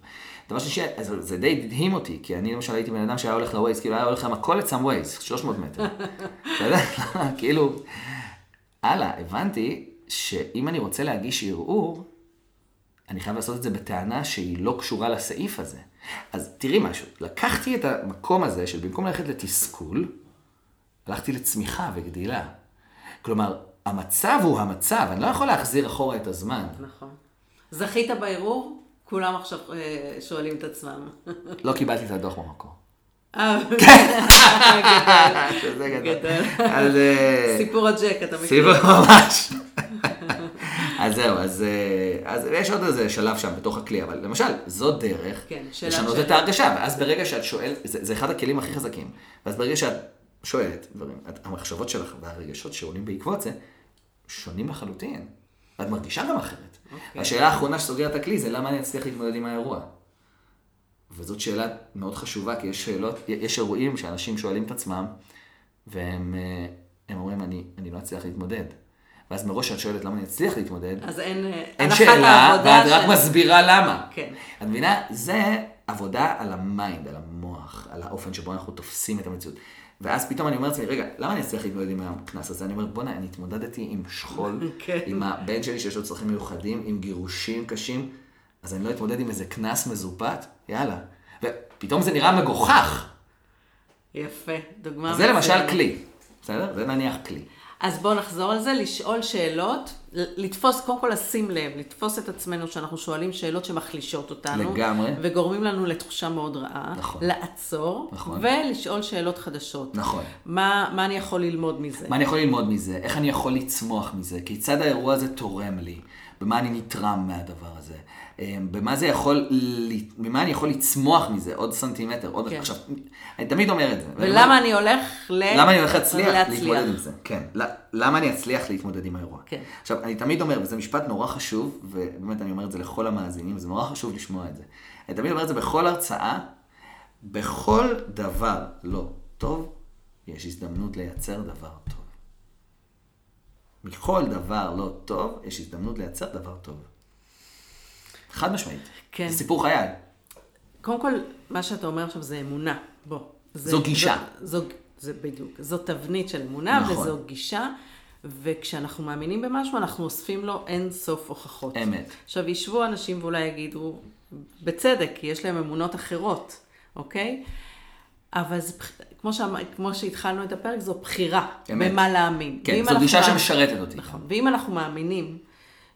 דבר שלישי, אז זה די הדהים אותי, כי אני למשל הייתי בן אדם שהיה הולך ל-Waze, כאילו היה הולך למכולת שם Waze, 300 מטר. אתה יודע? כאילו, הלאה, הבנתי שאם אני רוצה להגיש ערעור, אני חייב לעשות את זה בטענה שהיא לא קשורה לסעיף הזה. אז תראי משהו, לקחתי את המקום הזה של במקום ללכת לתסכול, הלכתי לצמיחה וגדילה. כלומר, המצב הוא המצב, אני לא יכול להחזיר אחורה את הזמן. נכון. זכית בערעור? כולם עכשיו אה, שואלים את עצמם. לא קיבלתי את הדוח במקור. אה, שזה גדול. גדול. אז... אה, סיפור הג'ק, אתה מכיר? סיפור ממש. אז זהו, אז, אה, אז יש עוד איזה שלב שם בתוך הכלי, אבל למשל, זו דרך כן, לשנות את ההרגשה, ואז ברגע שאת שואלת, זה, זה אחד הכלים הכי חזקים, ואז ברגע שאת שואלת דברים, המחשבות שלך והרגשות שעולים בעקבות זה, שונים לחלוטין. ואת מרגישה גם אחרת. אוקיי. השאלה האחרונה שסוגרת את הכלי זה למה אני אצליח להתמודד עם האירוע. וזאת שאלה מאוד חשובה, כי יש שאלות, יש אירועים שאנשים שואלים את עצמם, והם אה, אומרים, אני, אני לא אצליח להתמודד. ואז מראש את שואלת למה אני אצליח להתמודד, אז אין... אה, אין שאלה, ואת רק ש- מסבירה למה. כן. את מבינה? זה עבודה על ה mind, על המוח, על האופן שבו אנחנו תופסים את המציאות. ואז פתאום אני אומר לעצמי, רגע, למה אני אצליח להתמודד עם הקנס הזה? אני אומר, בואנה, אני התמודדתי עם שכול, כן. עם הבן שלי שיש לו צרכים מיוחדים, עם גירושים קשים, אז אני לא אתמודד עם איזה קנס מזופת? יאללה. ופתאום זה נראה מגוחך. יפה, דוגמה. זה למשל מצוינת. כלי, בסדר? זה נניח כלי. אז בואו נחזור על זה, לשאול שאלות, לתפוס, קודם כל לשים לב, לתפוס את עצמנו שאנחנו שואלים שאלות שמחלישות אותנו. לגמרי. וגורמים לנו לתחושה מאוד רעה. נכון. לעצור. נכון. ולשאול שאלות חדשות. נכון. מה, מה אני יכול ללמוד מזה? מה אני יכול ללמוד מזה? איך אני יכול לצמוח מזה? כיצד האירוע הזה תורם לי? במה אני נתרם מהדבר הזה? אה, במה זה יכול, ממה אני יכול לצמוח מזה? עוד סנטימטר, עוד... כן. עכשיו, אני תמיד אומר את זה. ולמה אני הולך ל... למה אני הולך להצליח להצליח. להתמודד עם זה? כן. למה אני אצליח להתמודד עם האירוע? כן. עכשיו, אני תמיד אומר, וזה משפט נורא חשוב, ובאמת אני אומר את זה לכל המאזינים, וזה נורא חשוב לשמוע את זה. אני תמיד אומר את זה בכל הרצאה, בכל דבר לא טוב, יש הזדמנות לייצר דבר טוב. מכל דבר לא טוב, יש הזדמנות לייצר דבר טוב. חד משמעית. כן. זה סיפור חיי. קודם כל, מה שאתה אומר עכשיו זה אמונה. בוא. זה, זו גישה. זו, זו, זה בדיוק. זו תבנית של אמונה, נכון. וזו גישה. וכשאנחנו מאמינים במשהו, אנחנו אוספים לו אין סוף הוכחות. אמת. עכשיו, ישבו אנשים ואולי יגידו, בצדק, כי יש להם אמונות אחרות, אוקיי? אבל זה, כמו, שאמר, כמו שהתחלנו את הפרק, זו בחירה אמת. במה להאמין. כן, זו אנחנו גישה מאמין- שמשרתת אותי. נכון. ואם אנחנו מאמינים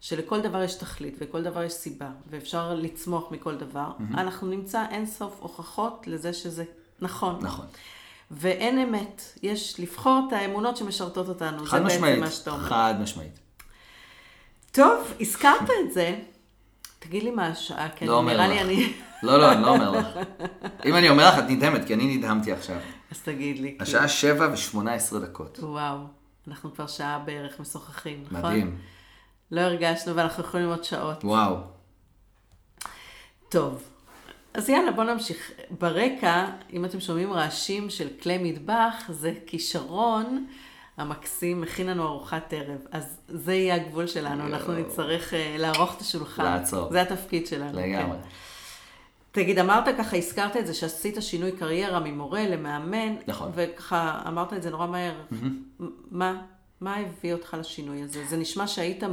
שלכל דבר יש תכלית ולכל דבר יש סיבה, ואפשר לצמוח מכל דבר, אנחנו נמצא אין סוף הוכחות לזה שזה נכון. נכון. ואין אמת. יש לבחור את האמונות שמשרתות אותנו. חד בעצם משמעית. מה שאתה אומר. חד משמעית. טוב, הזכרת את זה. תגיד לי מה השעה, כי לא אומר נראה לי. אני... לא, לא, אני לא אומר לך. אם אני אומר לך, את נדהמת, כי אני נדהמתי עכשיו. אז תגיד לי. השעה שבע ושמונה עשרה דקות. וואו, אנחנו כבר שעה בערך משוחחים, נכון? מדהים. לא הרגשנו ואנחנו יכולים עוד שעות. וואו. טוב, אז יאללה, בוא נמשיך. ברקע, אם אתם שומעים רעשים של כלי מטבח, זה כישרון המקסים מכין לנו ארוחת ערב. אז זה יהיה הגבול שלנו, אנחנו יואו. נצטרך אה, לערוך את השולחן. לעצור. זה התפקיד שלנו. לגמרי. כן. תגיד, אמרת ככה, הזכרת את זה שעשית שינוי קריירה ממורה למאמן. נכון. וככה, אמרת את זה נורא מהר. מ- מה? מה הביא אותך לשינוי הזה? זה נשמע שהיית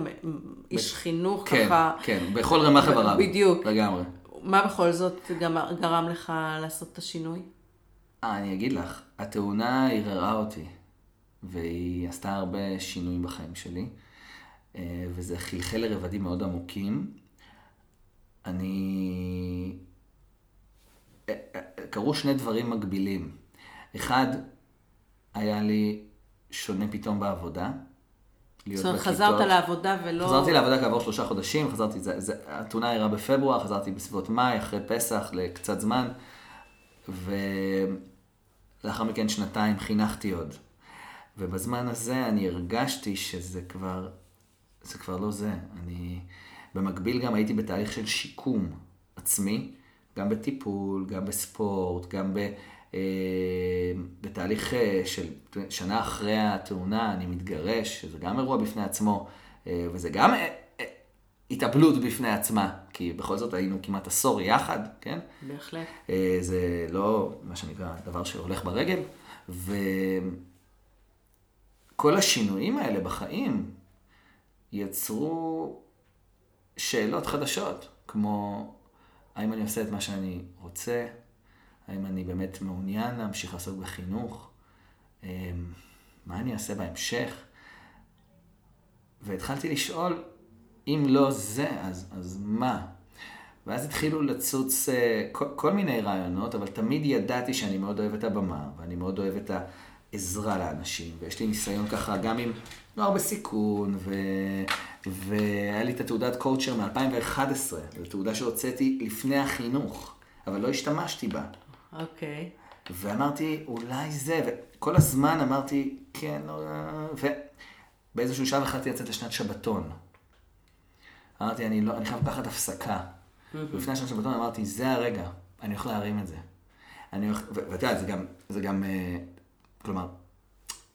איש חינוך כן, ככה. כן, בכל רמ"ח איבריו. בדיוק. לגמרי. מה בכל זאת גרם לך לעשות את השינוי? אה, אני אגיד לך, התאונה ערערה אותי, והיא עשתה הרבה שינויים בחיים שלי, אה, וזה חלחל לרבדים מאוד עמוקים. אני... אה, אה, קרו שני דברים מקבילים. אחד, היה לי שונה פתאום בעבודה. זאת אומרת. חזרת לעבודה ולא... חזרתי לעבודה כעבור שלושה חודשים, חזרתי, זה, זה, התאונה אירעה בפברואר, חזרתי בסביבות מאי, אחרי פסח, לקצת זמן, ולאחר מכן שנתיים חינכתי עוד. ובזמן הזה אני הרגשתי שזה כבר, זה כבר לא זה. אני, במקביל גם הייתי בתהליך של שיקום עצמי, גם בטיפול, גם בספורט, גם ב... אה, בתהליך אה, של שנה אחרי התאונה, אני מתגרש, שזה גם אירוע בפני עצמו, אה, וזה גם אה, התאבלות בפני עצמה, כי בכל זאת היינו כמעט עשור יחד, כן? בהחלט. זה לא, מה שנקרא, דבר שהולך ברגל, וכל השינויים האלה בחיים יצרו שאלות חדשות, כמו האם אני עושה את מה שאני רוצה, האם אני באמת מעוניין להמשיך לעסוק בחינוך, אה, מה אני אעשה בהמשך, והתחלתי לשאול, אם לא זה, אז, אז מה? ואז התחילו לצוץ אה, כל, כל מיני רעיונות, אבל תמיד ידעתי שאני מאוד אוהב את הבמה, ואני מאוד אוהב את העזרה לאנשים, ויש לי ניסיון ככה גם עם נוער בסיכון, ו... והיה לי את התעודת קואוצ'ר מ-2011, זו תעודה שהוצאתי לפני החינוך, אבל לא השתמשתי בה. אוקיי. Okay. ואמרתי, אולי זה, וכל הזמן אמרתי, כן, לא... לא, לא" ובאיזשהו שעה החלטתי לצאת לשנת שבתון. אמרתי, אני, לא, אני חייב לקחת הפסקה. לפני השנת שבתון אמרתי, זה הרגע, אני יכול להרים את זה. אני יכול, ואתה יודע, זה גם, זה גם, אה, כלומר,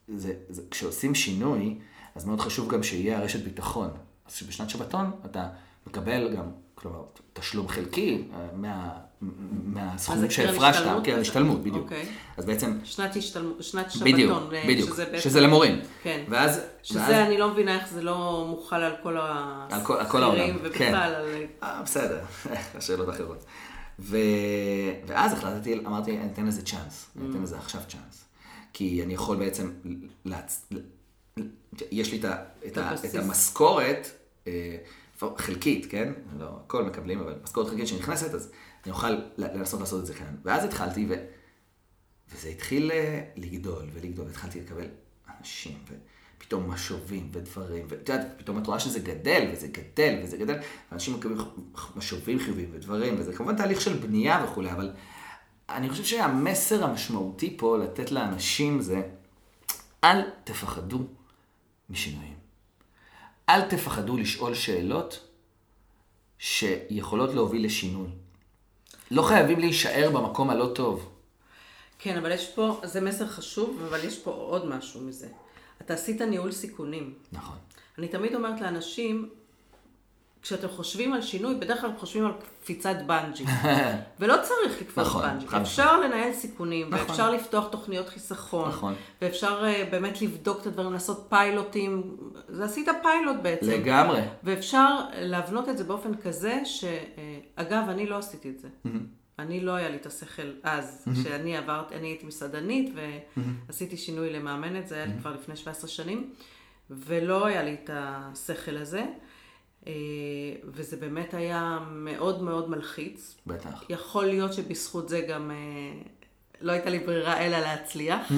זה, זה, כשעושים שינוי, אז מאוד חשוב גם שיהיה הרשת ביטחון. אז שבשנת שבתון אתה מקבל גם, כלומר, תשלום חלקי, אה, מה... מהסכום שהפרשת, כן, השתלמות, בדיוק. אוקיי. אז בעצם... שנת השתלמות, שנת שבתון. בדיוק, בדיוק, שזה, בעצם... שזה למורים. כן. ואז... שזה ואז... אני לא מבינה איך זה לא מוחל על כל השכירים כן. ובכלל כן. על... 아, בסדר, השאלות אחרות. ו... ואז החלטתי, אמרתי, אני אתן לזה צ'אנס, אני אתן mm. לזה עכשיו צ'אנס. כי אני יכול בעצם, להצ... יש לי את, ה... את, ה... את המשכורת, אה, חלקית, כן? לא, הכל מקבלים, אבל משכורת חלקית שנכנסת, אז אני אוכל לנסות לעשות את זה כאן. ואז התחלתי, ו... וזה התחיל אה, לגדול ולגדול, והתחלתי לקבל אנשים, ופתאום משובים ודברים, ואת יודעת, פתאום את רואה שזה גדל, וזה גדל, וזה גדל, ואנשים מקבלים משובים חיוביים ודברים, וזה כמובן תהליך של בנייה וכולי, אבל אני חושב שהמסר המשמעותי פה לתת לאנשים זה, אל תפחדו משינויים. אל תפחדו לשאול שאלות שיכולות להוביל לשינוי. לא חייבים להישאר במקום הלא טוב. כן, אבל יש פה, זה מסר חשוב, אבל יש פה עוד משהו מזה. אתה עשית ניהול סיכונים. נכון. אני תמיד אומרת לאנשים, כשאתם חושבים על שינוי, בדרך כלל חושבים על קפיצת בנג'י. ולא צריך לקפוץ נכון, בנג'י. חד אפשר לנהל סיכונים, נכון. ואפשר לפתוח תוכניות חיסכון. נכון. ואפשר אה, באמת לבדוק את הדברים, לעשות פיילוטים. זה עשית פיילוט בעצם. לגמרי. ואפשר להבנות את זה באופן כזה, שאגב, אני לא עשיתי את זה. אני לא היה לי את השכל אז, כשאני עברתי, אני הייתי מסעדנית ועשיתי שינוי למאמנת, זה היה לי כבר לפני 17 שנים, ולא היה לי את השכל הזה, אה, וזה באמת היה מאוד מאוד מלחיץ. בטח. יכול להיות שבזכות זה גם אה, לא הייתה לי ברירה אלא להצליח,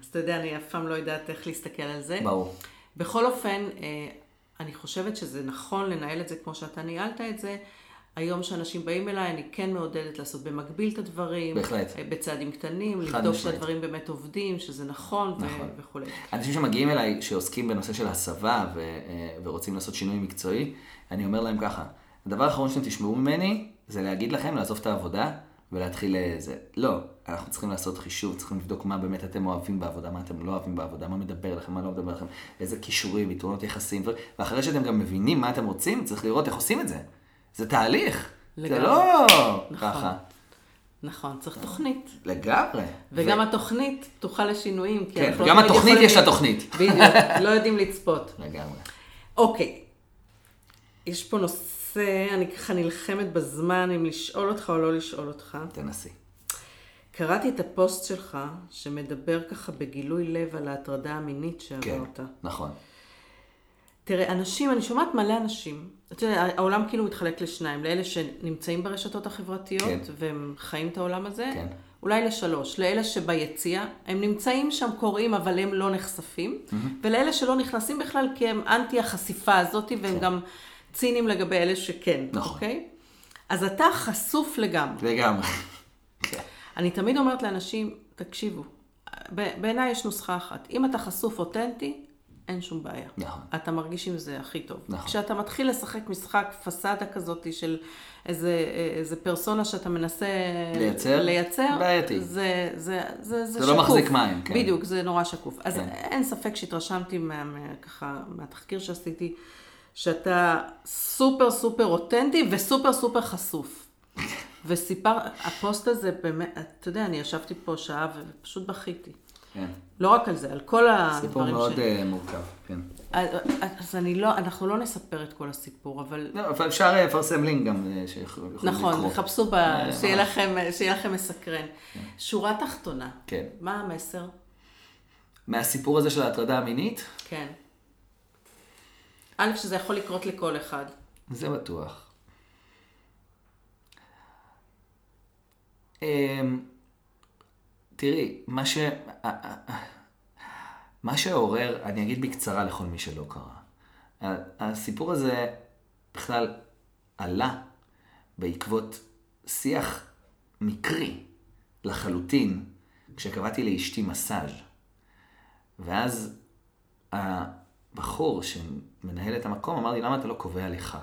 אז אתה יודע, אני אף פעם לא יודעת איך להסתכל על זה. ברור. בכל אופן, אה, אני חושבת שזה נכון לנהל את זה כמו שאתה ניהלת את זה. היום שאנשים באים אליי, אני כן מעודדת לעשות במקביל את הדברים. בהחלט. אה, בצעדים קטנים, לבדוק. שהדברים באמת עובדים, שזה נכון, ו- נכון. וכולי. אנשים שמגיעים אליי, שעוסקים בנושא של הסבה ו- אה, ורוצים לעשות שינוי מקצועי, אני אומר להם ככה, הדבר האחרון שאתם תשמעו ממני, זה להגיד לכם לעזוב את העבודה ולהתחיל זה. לא, אנחנו צריכים לעשות חישוב, צריכים לבדוק מה באמת אתם אוהבים בעבודה, מה אתם לא אוהבים בעבודה, מה מדבר לכם, מה לא מדבר לכם, איזה כישורים, יתרונות יחסים. ואחרי שאתם גם מבינים מה אתם רוצים, צריך לראות איך עושים את זה. זה תהליך. זה לגמרי. לא נכון. ככה. נכון, צריך תוכנית. לגמרי. וגם ו- התוכנית פתוחה לשינויים. כן, אנחנו לא התוכנית יכולים- יש לה תוכנית. בדיוק, לא יודעים לצפות. לגמרי. אוקיי, יש פה נושא, אני ככה נלחמת בזמן אם לשאול אותך או לא לשאול אותך. תנסי. קראתי את הפוסט שלך, שמדבר ככה בגילוי לב על ההטרדה המינית כן, שעברת. נכון. תראה, אנשים, אני שומעת מלא אנשים, אתה יודע, העולם כאילו מתחלק לשניים, לאלה שנמצאים ברשתות החברתיות, כן. והם חיים את העולם הזה, כן. אולי לשלוש, לאלה שביציע, הם נמצאים שם, קוראים, אבל הם לא נחשפים, ולאלה שלא נכנסים בכלל, כי הם אנטי החשיפה הזאת, והם גם ציניים לגבי אלה שכן, כן. נכון. אוקיי? אז אתה חשוף לגמרי. לגמרי. אני תמיד אומרת לאנשים, תקשיבו, בעיניי יש נוסחה אחת. אם אתה חשוף אותנטי, אין שום בעיה. נכון. אתה מרגיש עם זה הכי טוב. נכון. כשאתה מתחיל לשחק משחק פסאדה כזאת של איזה, איזה פרסונה שאתה מנסה לייצר? לייצר בעייתי. זה, זה, זה, זה, זה לא שקוף. מחזיק מים, כן. בדיוק, זה נורא שקוף. אז כן. אין ספק שהתרשמתי מה, מה, ככה, מהתחקיר שעשיתי, שאתה סופר סופר אותנטי וסופר סופר חשוף. וסיפר, הפוסט הזה באמת, אתה יודע, אני ישבתי פה שעה ופשוט בכיתי. כן. לא רק על זה, על כל הדברים סיפור מאוד ש... אה, מורכב, כן. אז אז אני לא, אנחנו לא נספר את כל הסיפור, אבל לא, אבל אפשר אה, לפרסם לינק גם אה, שיכולים לקרוא. נכון, תחפשו, ב... אה, שיהיה. לכם, שיהיה לכם מסקרן. שורה תחתונה, כן. מה המסר? מהסיפור הזה של ההטרדה המינית, כן. א', שזה יכול לקרות לכל אחד. זה בטוח. תראי, מה ש... מה שעורר, אני אגיד בקצרה לכל מי שלא קרא. הסיפור הזה בכלל עלה בעקבות שיח מקרי לחלוטין, כשקבעתי לאשתי מסאז'. ואז הבחור שמנהל את המקום אמר לי, למה אתה לא קובע לך?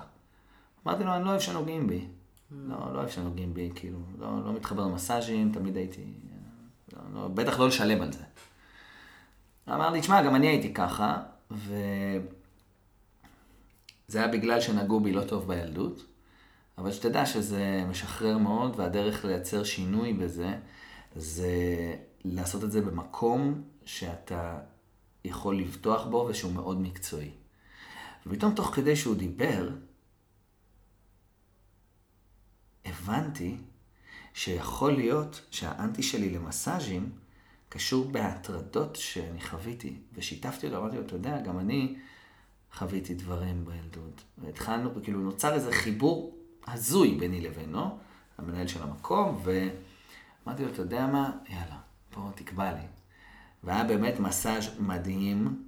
אמרתי לו, אני לא אוהב שנוגעים בי. לא, לא אוהב שנוגעים בי, כאילו, לא, לא מתחבר למסאז'ים, תמיד הייתי... בטח לא לשלם על זה. אמר לי, תשמע, גם אני הייתי ככה, וזה היה בגלל שנגעו בי לא טוב בילדות, אבל שתדע שזה משחרר מאוד, והדרך לייצר שינוי בזה, זה לעשות את זה במקום שאתה יכול לבטוח בו ושהוא מאוד מקצועי. ופתאום תוך כדי שהוא דיבר, הבנתי שיכול להיות שהאנטי שלי למסאז'ים קשור בהטרדות שאני חוויתי. ושיתפתי אותו, אמרתי לו, אתה יודע, גם אני חוויתי דברים בילדות. והתחלנו, כאילו נוצר איזה חיבור הזוי ביני לבינו, המנהל של המקום, ואמרתי לו, אתה יודע מה, יאללה, בוא תקבע לי. והיה באמת מסאז' מדהים,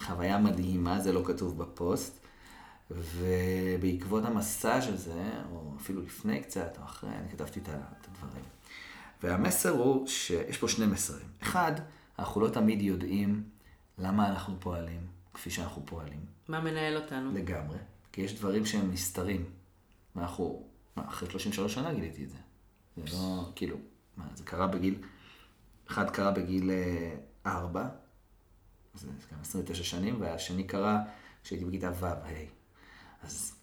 חוויה מדהימה, זה לא כתוב בפוסט. ובעקבות המסאז' הזה, או אפילו לפני קצת, או אחרי, אני כתבתי את הדברים. והמסר הוא שיש פה שני מסרים. אחד, אנחנו לא תמיד יודעים למה אנחנו פועלים כפי שאנחנו פועלים. מה מנהל אותנו? לגמרי. כי יש דברים שהם נסתרים. ואנחנו, מה, אחרי 33 שנה גיליתי את זה. זה לא, כאילו, מה, זה קרה בגיל, אחד קרה בגיל אה, 4, זה גם 29 שנים, והשני קרה כשהייתי בכיתה ו', ה'. אז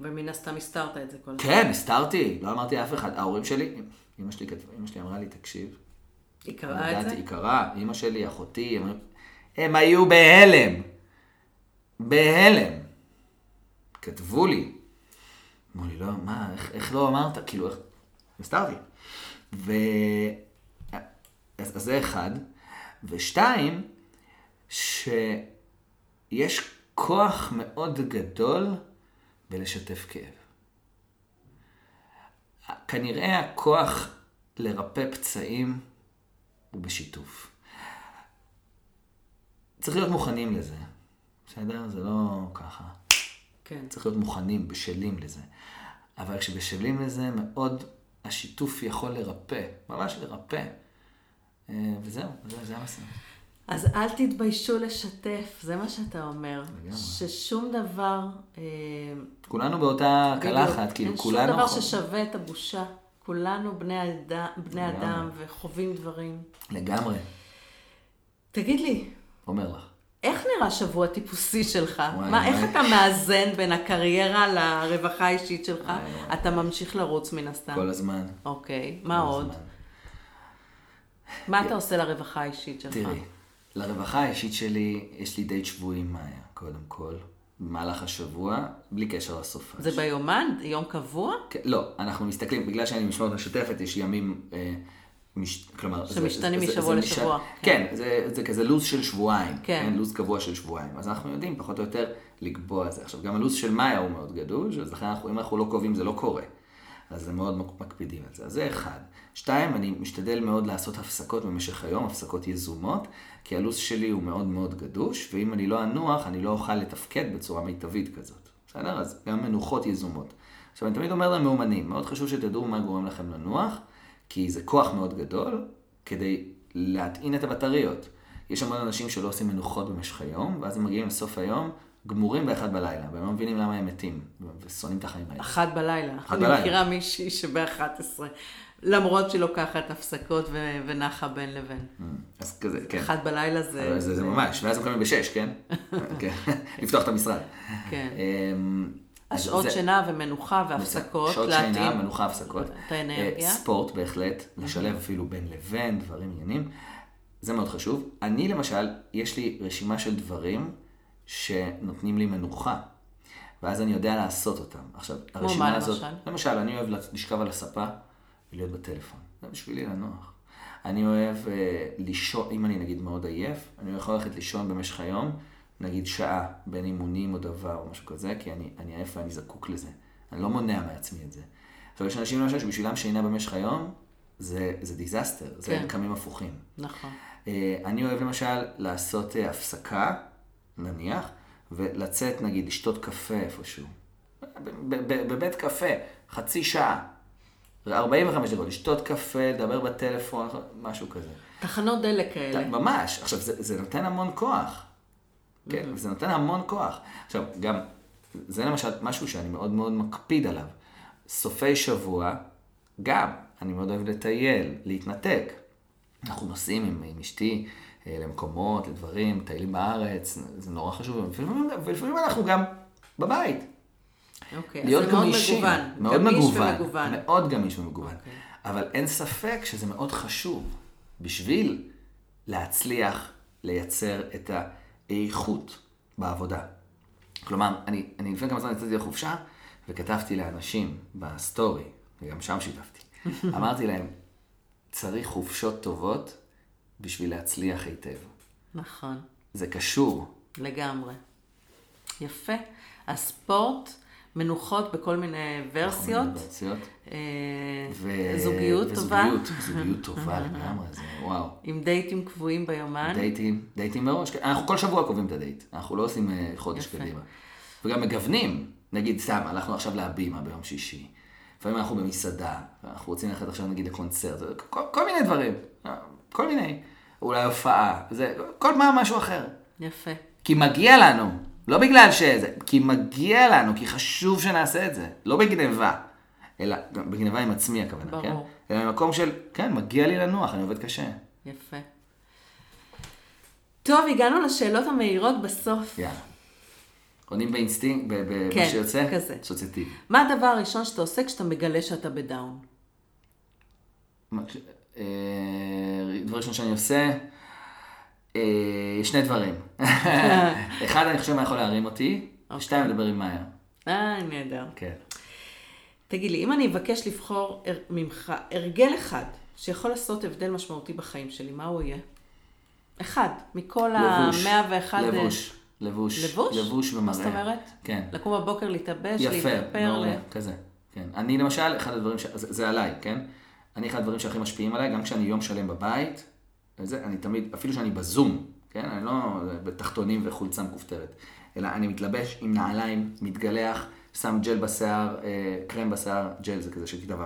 ומן הסתם הסתרת את זה כל הזמן. כן, הסתרתי, לא אמרתי לאף אחד. ההורים שלי, אמא שלי, כתבה- אמא שלי אמרה לי, תקשיב, היא קראה את זה? ידעתי, היא קראה, אמא שלי, אחותי, הם, הם היו בהלם. בהלם. כתבו לי. אמרו לי, לא, מה, איך, איך לא אמרת? כאילו, איך... הסתרתי. ו... אז, אז זה אחד. ושתיים, שיש כוח מאוד גדול בלשתף כאב. כנראה הכוח לרפא פצעים הוא בשיתוף. צריך להיות מוכנים לזה, בסדר? זה לא ככה. כן. צריך להיות מוכנים, בשלים לזה. אבל כשבשלים לזה, מאוד השיתוף יכול לרפא, ממש לרפא. אה, וזהו, זה, זה המסע. אז אל תתביישו לשתף, זה מה שאתה אומר. לגמרי. ששום דבר... אה, כולנו באותה קלחת, כאילו אין כולנו... שום דבר ששווה את הבושה. כולנו בני, אדם, בני. אדם וחווים דברים. לגמרי, תגיד לי, אומר לך. איך נראה שבוע טיפוסי שלך? וואי, מה, איך וואי. אתה מאזן בין הקריירה לרווחה האישית שלך? וואי, וואי. אתה ממשיך לרוץ מן הסתם. כל הזמן. אוקיי, מה עוד? הזמן. מה אתה עושה לרווחה האישית שלך? תראי, לרווחה האישית שלי, יש לי דייט שבועי עם מאיה, קודם כל. במהלך השבוע, בלי קשר לסופה. זה ביומן? יום קבוע? כן, לא, אנחנו מסתכלים, בגלל שאני משמעות משותפת, יש ימים, אה, מש, כלומר... שמשתנים זה- זה- משבוע זה לשבוע, כן, זה, זה כזה לו"ז של שבועיים, כן. לו"ז קבוע של שבועיים. אז אנחנו יודעים פחות או יותר לקבוע את זה. עכשיו, גם הלו"ז של מאיה הוא מאוד גדול, אז לכן אנחנו, אם אנחנו לא קובעים זה לא קורה. אז זה מאוד מק- מקפידים על זה. אז זה אחד. שתיים, אני משתדל מאוד לעשות הפסקות במשך היום, הפסקות יזומות, כי הלו"ז שלי הוא מאוד מאוד גדוש, ואם אני לא אנוח, אני לא אוכל לתפקד בצורה מיטבית כזאת. בסדר? אז גם מנוחות יזומות. עכשיו, אני תמיד אומר למאומנים, מאוד חשוב שתדעו מה גורם לכם לנוח, כי זה כוח מאוד גדול כדי להטעין את הבטריות. יש המון אנשים שלא עושים מנוחות במשך היום, ואז הם מגיעים לסוף היום גמורים באחד בלילה, והם לא מבינים למה הם מתים, ושונאים את החיים האלה. אחת בלילה. אחת אני בלילה. מכירה מישהי שב-11, למרות שהיא לוקחת הפסקות ו- ונחה בין לבין. אז כזה, כן. אחת בלילה זה... זה, זה ממש, ואז הם קמים בשש, כן? כן. לפתוח את המשרד. כן. אמ, השעות זה- שינה ומנוחה והפסקות, שעות להתאים. שינה, מנוחה, הפסקות. את האנרגיה. אה, ספורט בהחלט, לשלב אפילו בין לבין, דברים עניינים. זה מאוד חשוב. אני למשל, יש לי רשימה של דברים שנותנים לי מנוחה, ואז אני יודע לעשות אותם. עכשיו, הרשימה מה, הזאת... למשל? למשל, אני אוהב לשכב על הספה ולהיות בטלפון. זה בשבילי לנוח. אני אוהב אה, לישון, אם אני נגיד מאוד עייף, אני יכול ללכת לישון במשך היום, נגיד שעה, בין אימונים או דבר או משהו כזה, כי אני, אני עייף ואני זקוק לזה. אני לא מונע מעצמי את זה. עכשיו, יש אנשים למשל שבשבילם שינה במשך היום, זה, זה דיזסטר, זה כן. הם קמים הפוכים. נכון. אה, אני אוהב למשל לעשות אה, הפסקה, נניח, ולצאת נגיד לשתות קפה איפשהו. בבית קפה, חצי שעה. 45 דקות, לשתות קפה, לדבר בטלפון, משהו כזה. תחנות דלק כאלה. ממש. עכשיו, זה, זה נותן המון כוח. כן, זה נותן המון כוח. עכשיו, גם, זה למשל משהו שאני מאוד מאוד מקפיד עליו. סופי שבוע, גם, אני מאוד אוהב לטייל, להתנתק. אנחנו נוסעים עם, עם אשתי למקומות, לדברים, מטיילים בארץ, זה נורא חשוב, ולפעמים, ולפעמים אנחנו גם בבית. אוקיי, אז להיות זה מאוד גמישים. מגוון. מאוד גמיש מגוון. ומגוון. מאוד גמיש ומגוון. אוקיי. אבל אין ספק שזה מאוד חשוב בשביל להצליח לייצר את האיכות בעבודה. כלומר, אני, אני לפני כמה זמן יצאתי לחופשה וכתבתי לאנשים בסטורי, וגם שם שיתפתי. אמרתי להם, צריך חופשות טובות בשביל להצליח היטב. נכון, זה קשור. לגמרי. יפה. הספורט, מנוחות בכל מיני ורסיות. ורסיות. אה, ו- זוגיות טובה. וזוגיות, זוגיות טובה לגמרי, זה וואו. עם דייטים קבועים ביומן. דייטים, דייטים מראש. אנחנו כל שבוע קובעים את הדייט, אנחנו לא עושים אה, חודש יפה. קדימה. וגם מגוונים, נגיד סתם, הלכנו עכשיו להבימה ביום שישי. לפעמים אנחנו במסעדה, אנחנו רוצים ללכת עכשיו נגיד לקונצרט, כל, כל מיני דברים, כל מיני. אולי הופעה, זה, כל מה משהו אחר. יפה. כי מגיע לנו, לא בגלל שזה, כי מגיע לנו, כי חשוב שנעשה את זה, לא בגניבה, אלא, בגניבה עם עצמי הכוונה, ברור. כן? אלא ממקום של, כן, מגיע לי לנוח, אני עובד קשה. יפה. טוב, הגענו לשאלות המהירות בסוף. יאללה. עונים באינסטינקט, ב- ב- כן, מה שיוצא? כזה. אסוציאטיבי. מה הדבר הראשון שאתה עושה כשאתה מגלה שאתה ב down? מה- דבר ראשון שאני עושה, אה, שני דברים. אחד, אני חושב מה יכול להרים אותי, אוקיי. שתיים, לדבר עם מאיה. אה, נהדר. כן. תגיד לי, אם אני אבקש לבחור ממך הרגל אחד שיכול לעשות הבדל משמעותי בחיים שלי, מה הוא יהיה? אחד, מכל לבוש. ה-101... לבוש. לבוש. לבוש? לבוש ומראה. מה זאת אומרת? כן. לקום בבוקר, להתלבש, יפה, להתאפר. מעולה, ל- כזה. כן. אני למשל, אחד הדברים, ש... זה, זה עליי, כן? אני אחד הדברים שהכי משפיעים עליי, גם כשאני יום שלם בבית, וזה, אני תמיד, אפילו שאני בזום, כן? אני לא בתחתונים וחולצה מכופתרת, אלא אני מתלבש עם נעליים, מתגלח, שם ג'ל בשיער, אה, קרם בשיער, ג'ל זה כזה של כיתה ו',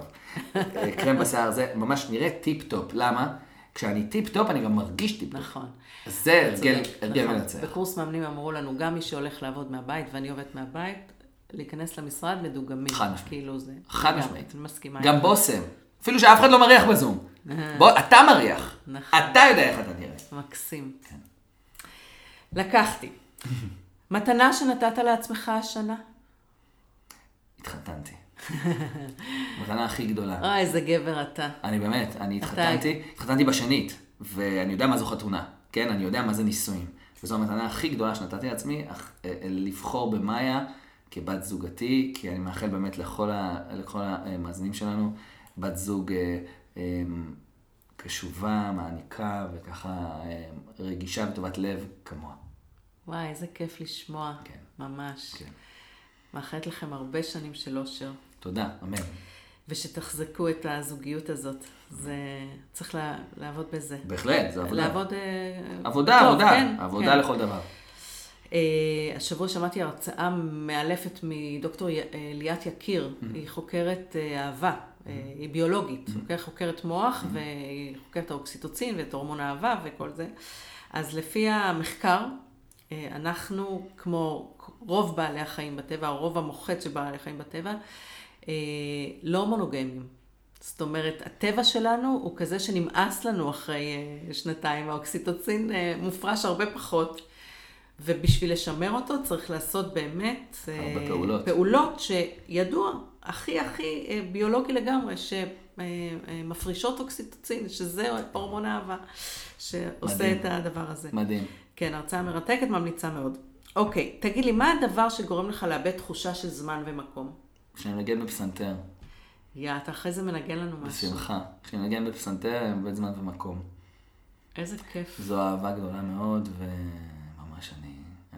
אה, קרם בשיער, זה ממש נראה טיפ-טופ. למה? כשאני טיפ-טופ אני גם מרגיש טיפ-טופ. נכון. זה הרגל, נכון. מנצח. בקורס מאמנים אמרו לנו, גם מי שהולך לעבוד מהבית, ואני עובדת מהבית, להיכנס למשרד מדוגמים. חד משמעית. כאילו זה. חד משמעית. אני מסכימה. גם. בושם. אפילו שאף אחד לא מריח בזום. בוא, אתה מריח. נכון. אתה יודע איך אתה נראה. מקסים. כן. לקחתי. מתנה שנתת לעצמך השנה? התחתנתי. המתנה הכי גדולה. אוי, איזה גבר אתה. אני באמת, אני התחתנתי, התחתנתי בשנית, ואני יודע מה זו חתונה, כן? אני יודע מה זה נישואים. וזו המתנה הכי גדולה שנתתי לעצמי, אה, אה, לבחור במאיה כבת זוגתי, כי אני מאחל באמת לכל, ה, לכל המאזינים שלנו, בת זוג אה, אה, קשובה, מעניקה, וככה אה, רגישה וטובת לב כמוה. וואי, איזה כיף לשמוע. כן. ממש. כן. מאחלת לכם הרבה שנים של אושר, תודה, אמן. ושתחזקו את הזוגיות הזאת. זה... צריך לה... לעבוד בזה. בהחלט, זו עבודה. לעבוד... אה, עבודה, טוב, עבודה, כן, עבודה כן. לכל דבר. אה, השבוע שמעתי הרצאה מאלפת מדוקטור י- ליאת יקיר, היא חוקרת אה, אהבה, אה, היא ביולוגית, אוקיי? חוקרת מוח, והיא חוקרת האוקסיטוצין ואת הורמון האהבה וכל זה. אז לפי המחקר, אה, אנחנו, כמו רוב בעלי החיים בטבע, או רוב המוחץ של בעלי החיים בטבע, אה, לא מונוגמיים. זאת אומרת, הטבע שלנו הוא כזה שנמאס לנו אחרי אה, שנתיים, האוקסיטוצין אה, מופרש הרבה פחות. ובשביל לשמר אותו צריך לעשות באמת אה, פעולות. פעולות שידוע, הכי הכי אה, ביולוגי לגמרי, שמפרישות אוקסיטוצין, שזה הורמון האהבה, שעושה מדהים. את הדבר הזה. מדהים. כן, הרצאה מרתקת, ממליצה מאוד. אוקיי, תגיד לי, מה הדבר שגורם לך לאבד תחושה של זמן ומקום? כשאני מנגן בפסנתר, יא, אתה אחרי זה מנגן לנו משהו. בשמחה. כשאני מנגן בפסנתר, אני מאבד זמן ומקום. איזה כיף. זו אהבה גדולה מאוד, וממש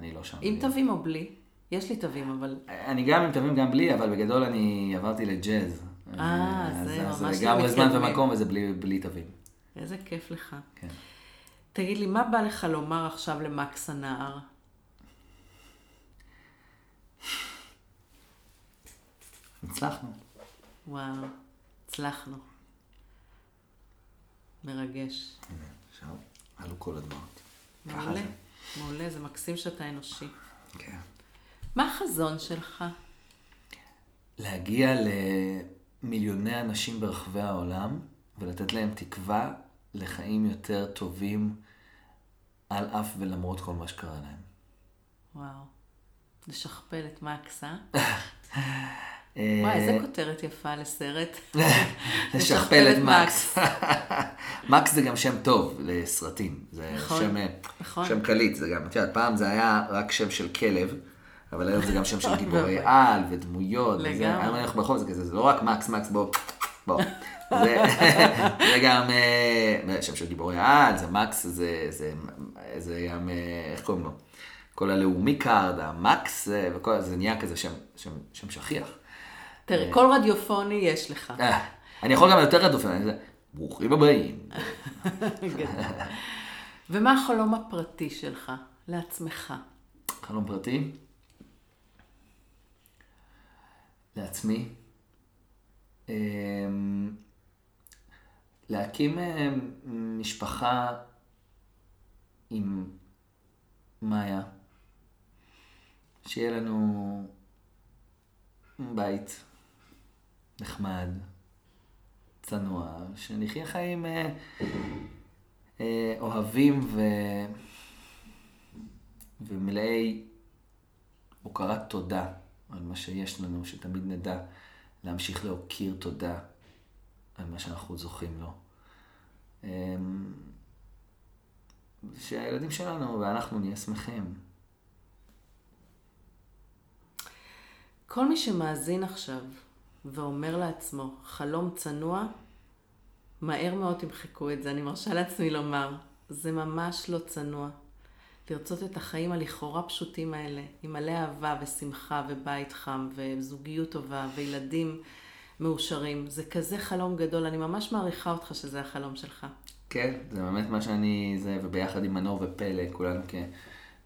אני, לא שם. עם תווים או בלי? יש לי תווים, אבל... אני גם עם תווים, גם בלי, אבל בגדול אני עברתי לג'אז. אה, זה ממש זה לגמרי זמן למתקדמים. ומקום, וזה בלי, בלי תווים. איזה כיף לך. כן. תגיד לי, מה בא לך לומר עכשיו למקס הנער? הצלחנו. וואו, הצלחנו. מרגש. הנה, עכשיו עלו כל הדמעות. מעולה. מעולה, זה מקסים שאתה אנושי. כן. מה החזון שלך? להגיע למיליוני אנשים ברחבי העולם ולתת להם תקווה לחיים יותר טובים על אף ולמרות כל מה שקרה להם. וואו. לשכפל את מקס, אה? אה, וואי, איזה כותרת יפה לסרט. לשכפל את מקס. מקס זה גם שם טוב לסרטים. זה נכון, שם, נכון. שם קליט. זה גם, את יודעת, פעם זה היה רק שם של כלב, אבל היום זה גם שם של אוי גיבורי. על ודמויות. לגמרי. היום אנחנו ברחוב, זה כזה, זה לא רק מקס, מקס, בוא, בוא. זה, זה גם אה, שם של גיבורי על, זה מקס, זה, זה, זה גם, אה, איך קוראים לו? כל הלאומי קארד, המקס, אה, וכל זה נהיה כזה שם, שם, שם שכיח. תראה, כל רדיופוני יש לך. אה, אני יכול גם יותר רדוף, אני ברוכים הבאים. גדול. ומה החלום הפרטי שלך? לעצמך. חלום פרטי? לעצמי. אמ, להקים אמ, משפחה עם מאיה. שיהיה לנו בית נחמד, צנוע, שנחיה חיים אה, אה, אוהבים ו... ומלאי הוקרת תודה על מה שיש לנו, שתמיד נדע להמשיך להוקיר תודה על מה שאנחנו זוכים לו. אמ, שהילדים שלנו ואנחנו נהיה שמחים. כל מי שמאזין עכשיו ואומר לעצמו, חלום צנוע, מהר מאוד תמחקו את זה, אני מרשה לעצמי לומר. זה ממש לא צנוע. לרצות את החיים הלכאורה פשוטים האלה, עם מלא אהבה ושמחה ובית חם וזוגיות טובה וילדים מאושרים. זה כזה חלום גדול, אני ממש מעריכה אותך שזה החלום שלך. כן, זה באמת מה שאני, זה, וביחד עם מנור ופלא, כולנו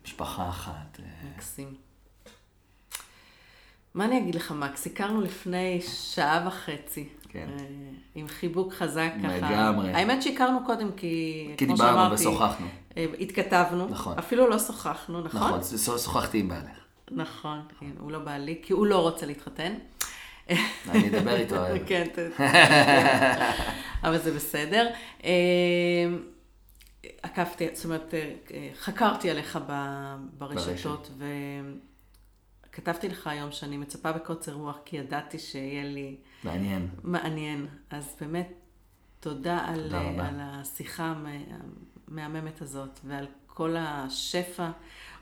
כמשפחה אחת. מקסים. מה אני אגיד לך, מקס? הכרנו לפני שעה וחצי. כן. אה, עם חיבוק חזק ככה. לגמרי. האמת שהכרנו קודם כי, כי כמו דיברנו שאמרתי, ושוחחנו. אה, התכתבנו. נכון. אפילו לא שוחחנו, נכון? נכון, שוחחתי עם בעלך. נכון, כן, הוא לא בעלי, כי הוא לא רוצה להתחתן. אני אדבר איתו הערב. כן, אבל זה בסדר. אה, עקבתי, זאת אומרת, חקרתי עליך ברשתות, וכתבתי לך היום שאני מצפה בקוצר רוח, כי ידעתי שיהיה לי מעניין. מעניין. אז באמת, תודה על, תודה רבה. על השיחה המ- המהממת הזאת, ועל כל השפע,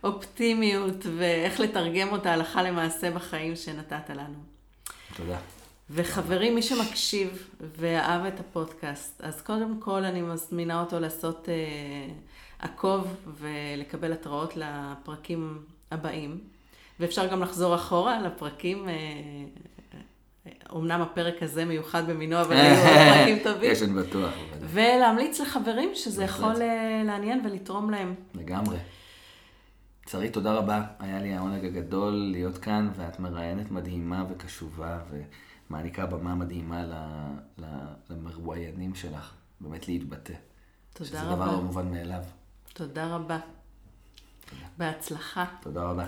אופטימיות, ואיך לתרגם אותה הלכה למעשה בחיים שנתת לנו. תודה. וחברים, מי שמקשיב ואהב את הפודקאסט, אז קודם כל אני מזמינה אותו לעשות אה, עקוב ולקבל התראות לפרקים הבאים. ואפשר גם לחזור אחורה לפרקים, אה, אומנם הפרק הזה מיוחד במינו, אבל היו פרקים טובים. יש, אני בטוח. ולהמליץ לחברים שזה בהחלט. יכול אה, לעניין ולתרום להם. לגמרי. שרית, תודה רבה. היה לי העונג הגדול להיות כאן, ואת מראיינת מדהימה וקשובה, ומעניקה במה מדהימה ל- ל- למרואיינים שלך, באמת להתבטא. תודה שזה רבה. דבר לא מובן מאליו. תודה רבה. בהצלחה. תודה רבה.